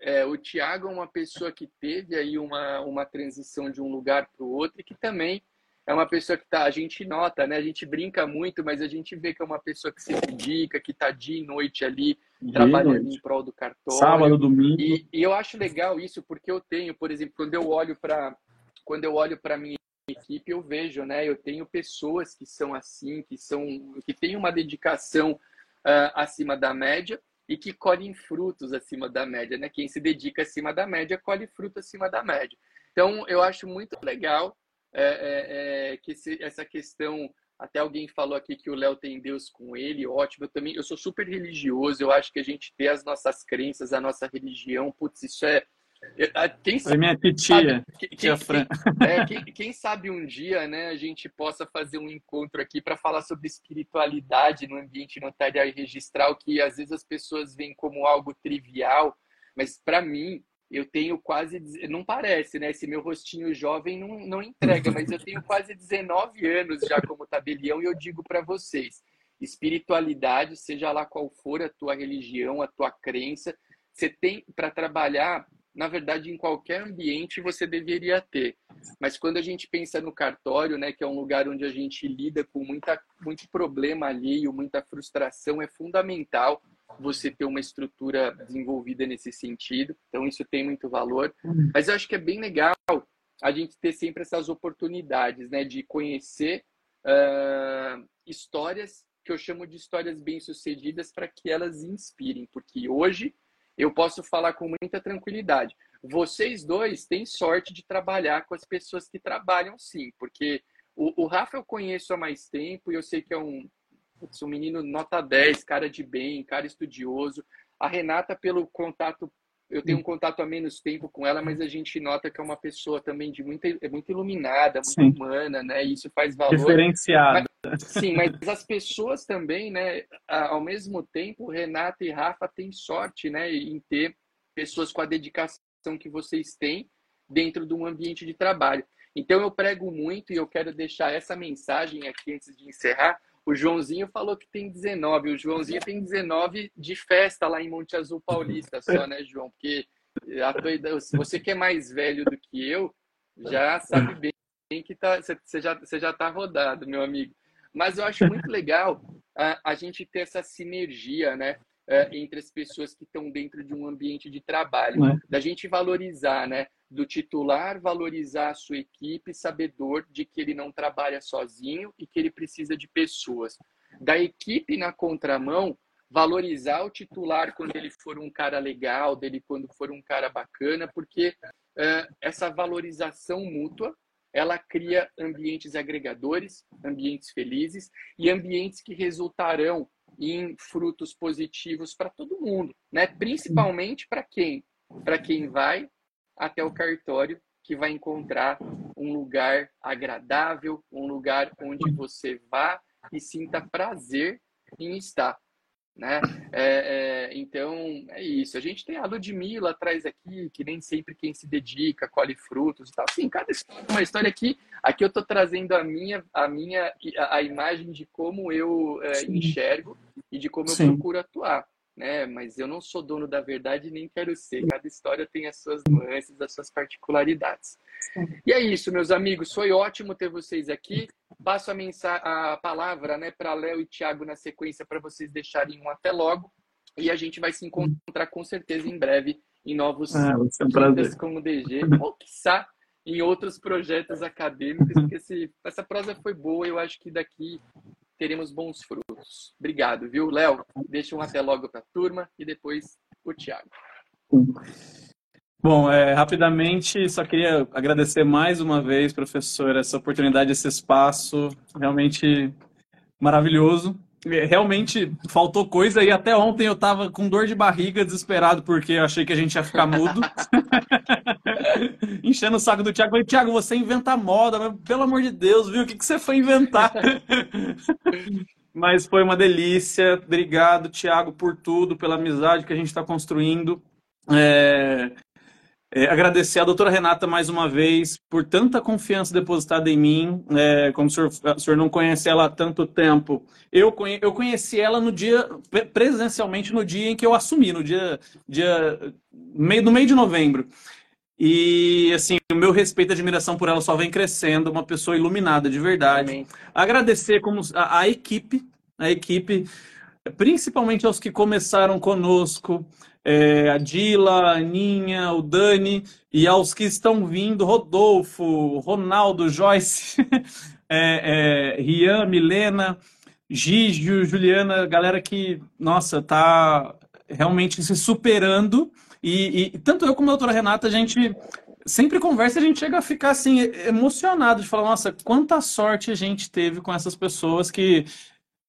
É, o Tiago é uma pessoa que teve aí uma, uma transição de um lugar para o outro e que também é uma pessoa que tá, a gente nota, né? A gente brinca muito, mas a gente vê que é uma pessoa que se dedica, que está dia e noite ali de trabalhando noite. em prol do cartório. Sábado, domingo. E, e, eu acho legal isso porque eu tenho, por exemplo, quando eu olho para quando eu olho para minha equipe eu vejo, né? Eu tenho pessoas que são assim, que são que têm uma dedicação uh, acima da média e que colhem frutos acima da média, né? Quem se dedica acima da média colhe fruto acima da média. Então, eu acho muito legal é, é, é, que esse, essa questão. Até alguém falou aqui que o Léo tem Deus com ele, ótimo. Eu também, eu sou super religioso. Eu acho que a gente ter as nossas crenças, a nossa religião, putz, isso é quem sabe, minha titia, quem, tia Fran. É, (laughs) quem, quem, sabe um dia, né, a gente possa fazer um encontro aqui para falar sobre espiritualidade no ambiente notarial e registral, que às vezes as pessoas veem como algo trivial, mas para mim eu tenho quase, não parece, né? Esse meu rostinho jovem não, não entrega, mas eu tenho quase 19 anos já como tabelião e eu digo para vocês, espiritualidade, seja lá qual for a tua religião, a tua crença, você tem para trabalhar na verdade, em qualquer ambiente você deveria ter. Mas quando a gente pensa no cartório, né, que é um lugar onde a gente lida com muita, muito problema alheio, muita frustração, é fundamental você ter uma estrutura desenvolvida nesse sentido. Então, isso tem muito valor. Mas eu acho que é bem legal a gente ter sempre essas oportunidades, né, de conhecer uh, histórias que eu chamo de histórias bem-sucedidas para que elas inspirem, porque hoje eu posso falar com muita tranquilidade. Vocês dois têm sorte de trabalhar com as pessoas que trabalham sim, porque o, o Rafa eu conheço há mais tempo e eu sei que é um, um menino nota 10, cara de bem, cara estudioso. A Renata, pelo contato eu tenho um contato há menos tempo com ela, mas a gente nota que é uma pessoa também de muita, é muito iluminada, muito sim. humana, né? E isso faz valor. Diferenciada. sim, mas as pessoas também, né? Ao mesmo tempo, Renata e Rafa têm sorte, né? Em ter pessoas com a dedicação que vocês têm dentro de um ambiente de trabalho. Então eu prego muito e eu quero deixar essa mensagem aqui antes de encerrar o Joãozinho falou que tem 19. O Joãozinho tem 19 de festa lá em Monte Azul Paulista só, né, João? Porque a você que é mais velho do que eu, já sabe bem que tá, você já, você já tá rodado, meu amigo. Mas eu acho muito legal a, a gente ter essa sinergia, né? É, entre as pessoas que estão dentro de um ambiente de trabalho, é. da gente valorizar, né? Do titular valorizar a sua equipe, sabedor de que ele não trabalha sozinho e que ele precisa de pessoas. Da equipe na contramão, valorizar o titular quando ele for um cara legal, dele quando for um cara bacana, porque é, essa valorização mútua ela cria ambientes agregadores, ambientes felizes e ambientes que resultarão em frutos positivos para todo mundo, né? Principalmente para quem? Para quem vai até o cartório, que vai encontrar um lugar agradável, um lugar onde você vá e sinta prazer em estar. Né? É, é, então, é isso. A gente tem a Ludmilla atrás aqui, que nem sempre quem se dedica, colhe frutos e tal. Sim, cada história é uma história aqui. Aqui eu estou trazendo a minha, a minha a imagem de como eu é, enxergo e de como Sim. eu procuro atuar. Né? Mas eu não sou dono da verdade nem quero ser. Cada história tem as suas nuances, as suas particularidades. E é isso, meus amigos. Foi ótimo ter vocês aqui. Passo a, mensagem, a palavra né, para Léo e Thiago na sequência para vocês deixarem um até logo. E a gente vai se encontrar com certeza em breve em novos ah, um como DG, (laughs) ou quiçá em outros projetos acadêmicos, porque esse, essa prosa foi boa eu acho que daqui teremos bons frutos. Obrigado, viu, Léo? Deixa um até logo para a turma e depois o Thiago. Bom, é, rapidamente, só queria agradecer mais uma vez, professor, essa oportunidade, esse espaço realmente maravilhoso. É, realmente faltou coisa e até ontem eu estava com dor de barriga, desesperado, porque eu achei que a gente ia ficar mudo. (laughs) Enchendo o saco do Thiago. Falei, Thiago, você inventa moda, mas pelo amor de Deus, viu? O que, que você foi inventar? (laughs) mas foi uma delícia. Obrigado, Thiago, por tudo, pela amizade que a gente está construindo. É, é, agradecer a doutora Renata mais uma vez por tanta confiança depositada em mim. É, como o senhor, o senhor, não conhece ela há tanto tempo, eu, conhe, eu conheci ela no dia, presencialmente no dia em que eu assumi, no dia, dia meio, no meio de novembro. E, assim, o meu respeito e admiração por ela só vem crescendo, uma pessoa iluminada de verdade. Amém. Agradecer como a, a equipe, a equipe, principalmente aos que começaram conosco, é, a Dila, a Aninha, o Dani, e aos que estão vindo, Rodolfo, Ronaldo, Joyce, (laughs) é, é, Rian, Milena, Gigi, Juliana, galera que, nossa, tá realmente se superando. E, e tanto eu como a doutora Renata, a gente sempre conversa a gente chega a ficar assim emocionado de falar, nossa, quanta sorte a gente teve com essas pessoas que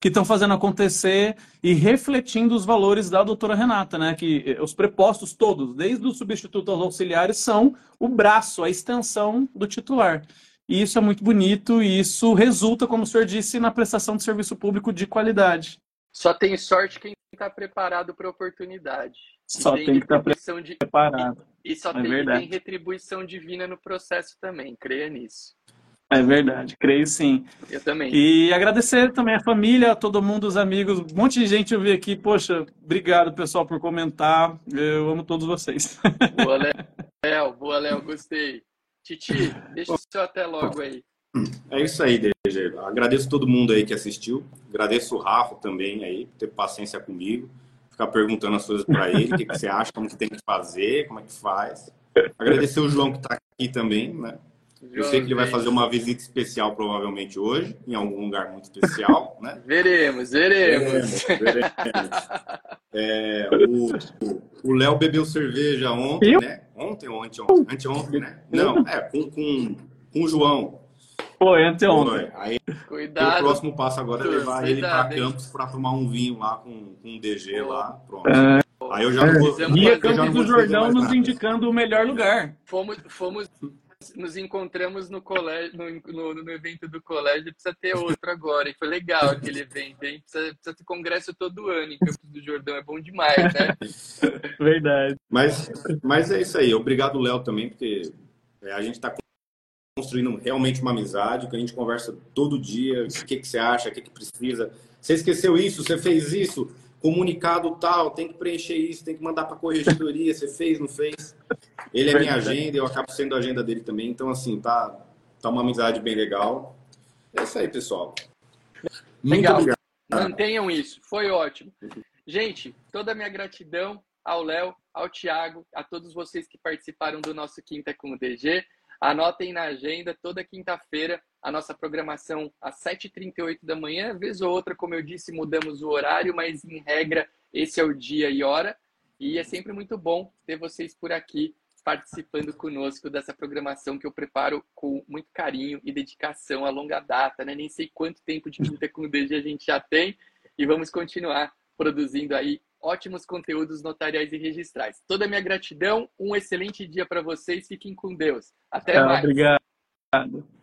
que estão fazendo acontecer e refletindo os valores da doutora Renata, né? Que eh, os prepostos todos, desde o substituto aos auxiliares, são o braço, a extensão do titular. E isso é muito bonito e isso resulta, como o senhor disse, na prestação de serviço público de qualidade. Só tem sorte quem está preparado para a oportunidade. Só tem, tem que estar tá de... preparado. E, e só é tem, tem retribuição divina no processo também, creia nisso. É verdade, creio sim. Eu também. E agradecer também a família, a todo mundo, os amigos, um monte de gente eu vi aqui. Poxa, obrigado pessoal por comentar. Eu amo todos vocês. (laughs) Boa, Léo. Boa, Léo. Gostei. Titi, deixa o seu até logo aí. É isso aí, DG. Agradeço todo mundo aí que assistiu. Agradeço o Rafa também aí, por ter paciência comigo. Ficar perguntando as coisas para ele, o que, que você acha, como que tem que fazer, como é que faz. Agradecer o João que está aqui também, né? Eu sei que ele vai fazer uma visita especial provavelmente hoje, em algum lugar muito especial, (laughs) né? veremos, veremos. veremos, É, o Léo bebeu cerveja ontem, Eu? né? Ontem ou anteontem? Anteontem, né? Não, é, com, com, com o João. Foi, anteontem. Aí, Cuidado. O próximo passo agora é levar ele para Campos para tomar um vinho lá com, com um DG lá, pronto. É. Aí eu já não vou... Guia Campos do Jordão nos indicando o melhor lugar. Fomos, fomos nos encontramos no colégio, no, no, no, evento do colégio, precisa ter outro agora. E foi legal aquele evento, hein? Precisa, precisa ter congresso todo ano em Campos do Jordão, é bom demais, né? (laughs) Verdade. Mas, mas é isso aí. Obrigado, Léo, também, porque é, a gente está construindo realmente uma amizade, que a gente conversa todo dia, o que, que você acha, o que, que precisa. Você esqueceu isso, você fez isso, comunicado tal, tem que preencher isso, tem que mandar para a corregedoria, você fez, não fez. Ele é minha agenda, eu acabo sendo a agenda dele também, então assim, tá, tá uma amizade bem legal. É isso aí, pessoal. Muito legal. obrigado. Mantenham isso, foi ótimo. Gente, toda a minha gratidão ao Léo, ao Thiago, a todos vocês que participaram do nosso Quinta com o DG. Anotem na agenda, toda quinta-feira, a nossa programação às 7h38 da manhã. Vez ou outra, como eu disse, mudamos o horário, mas em regra, esse é o dia e hora. E é sempre muito bom ter vocês por aqui participando conosco dessa programação que eu preparo com muito carinho e dedicação a longa data, né? Nem sei quanto tempo de Quinta com o DG a gente já tem e vamos continuar produzindo aí ótimos conteúdos notariais e registrais. Toda a minha gratidão, um excelente dia para vocês, fiquem com Deus. Até mais. Obrigado.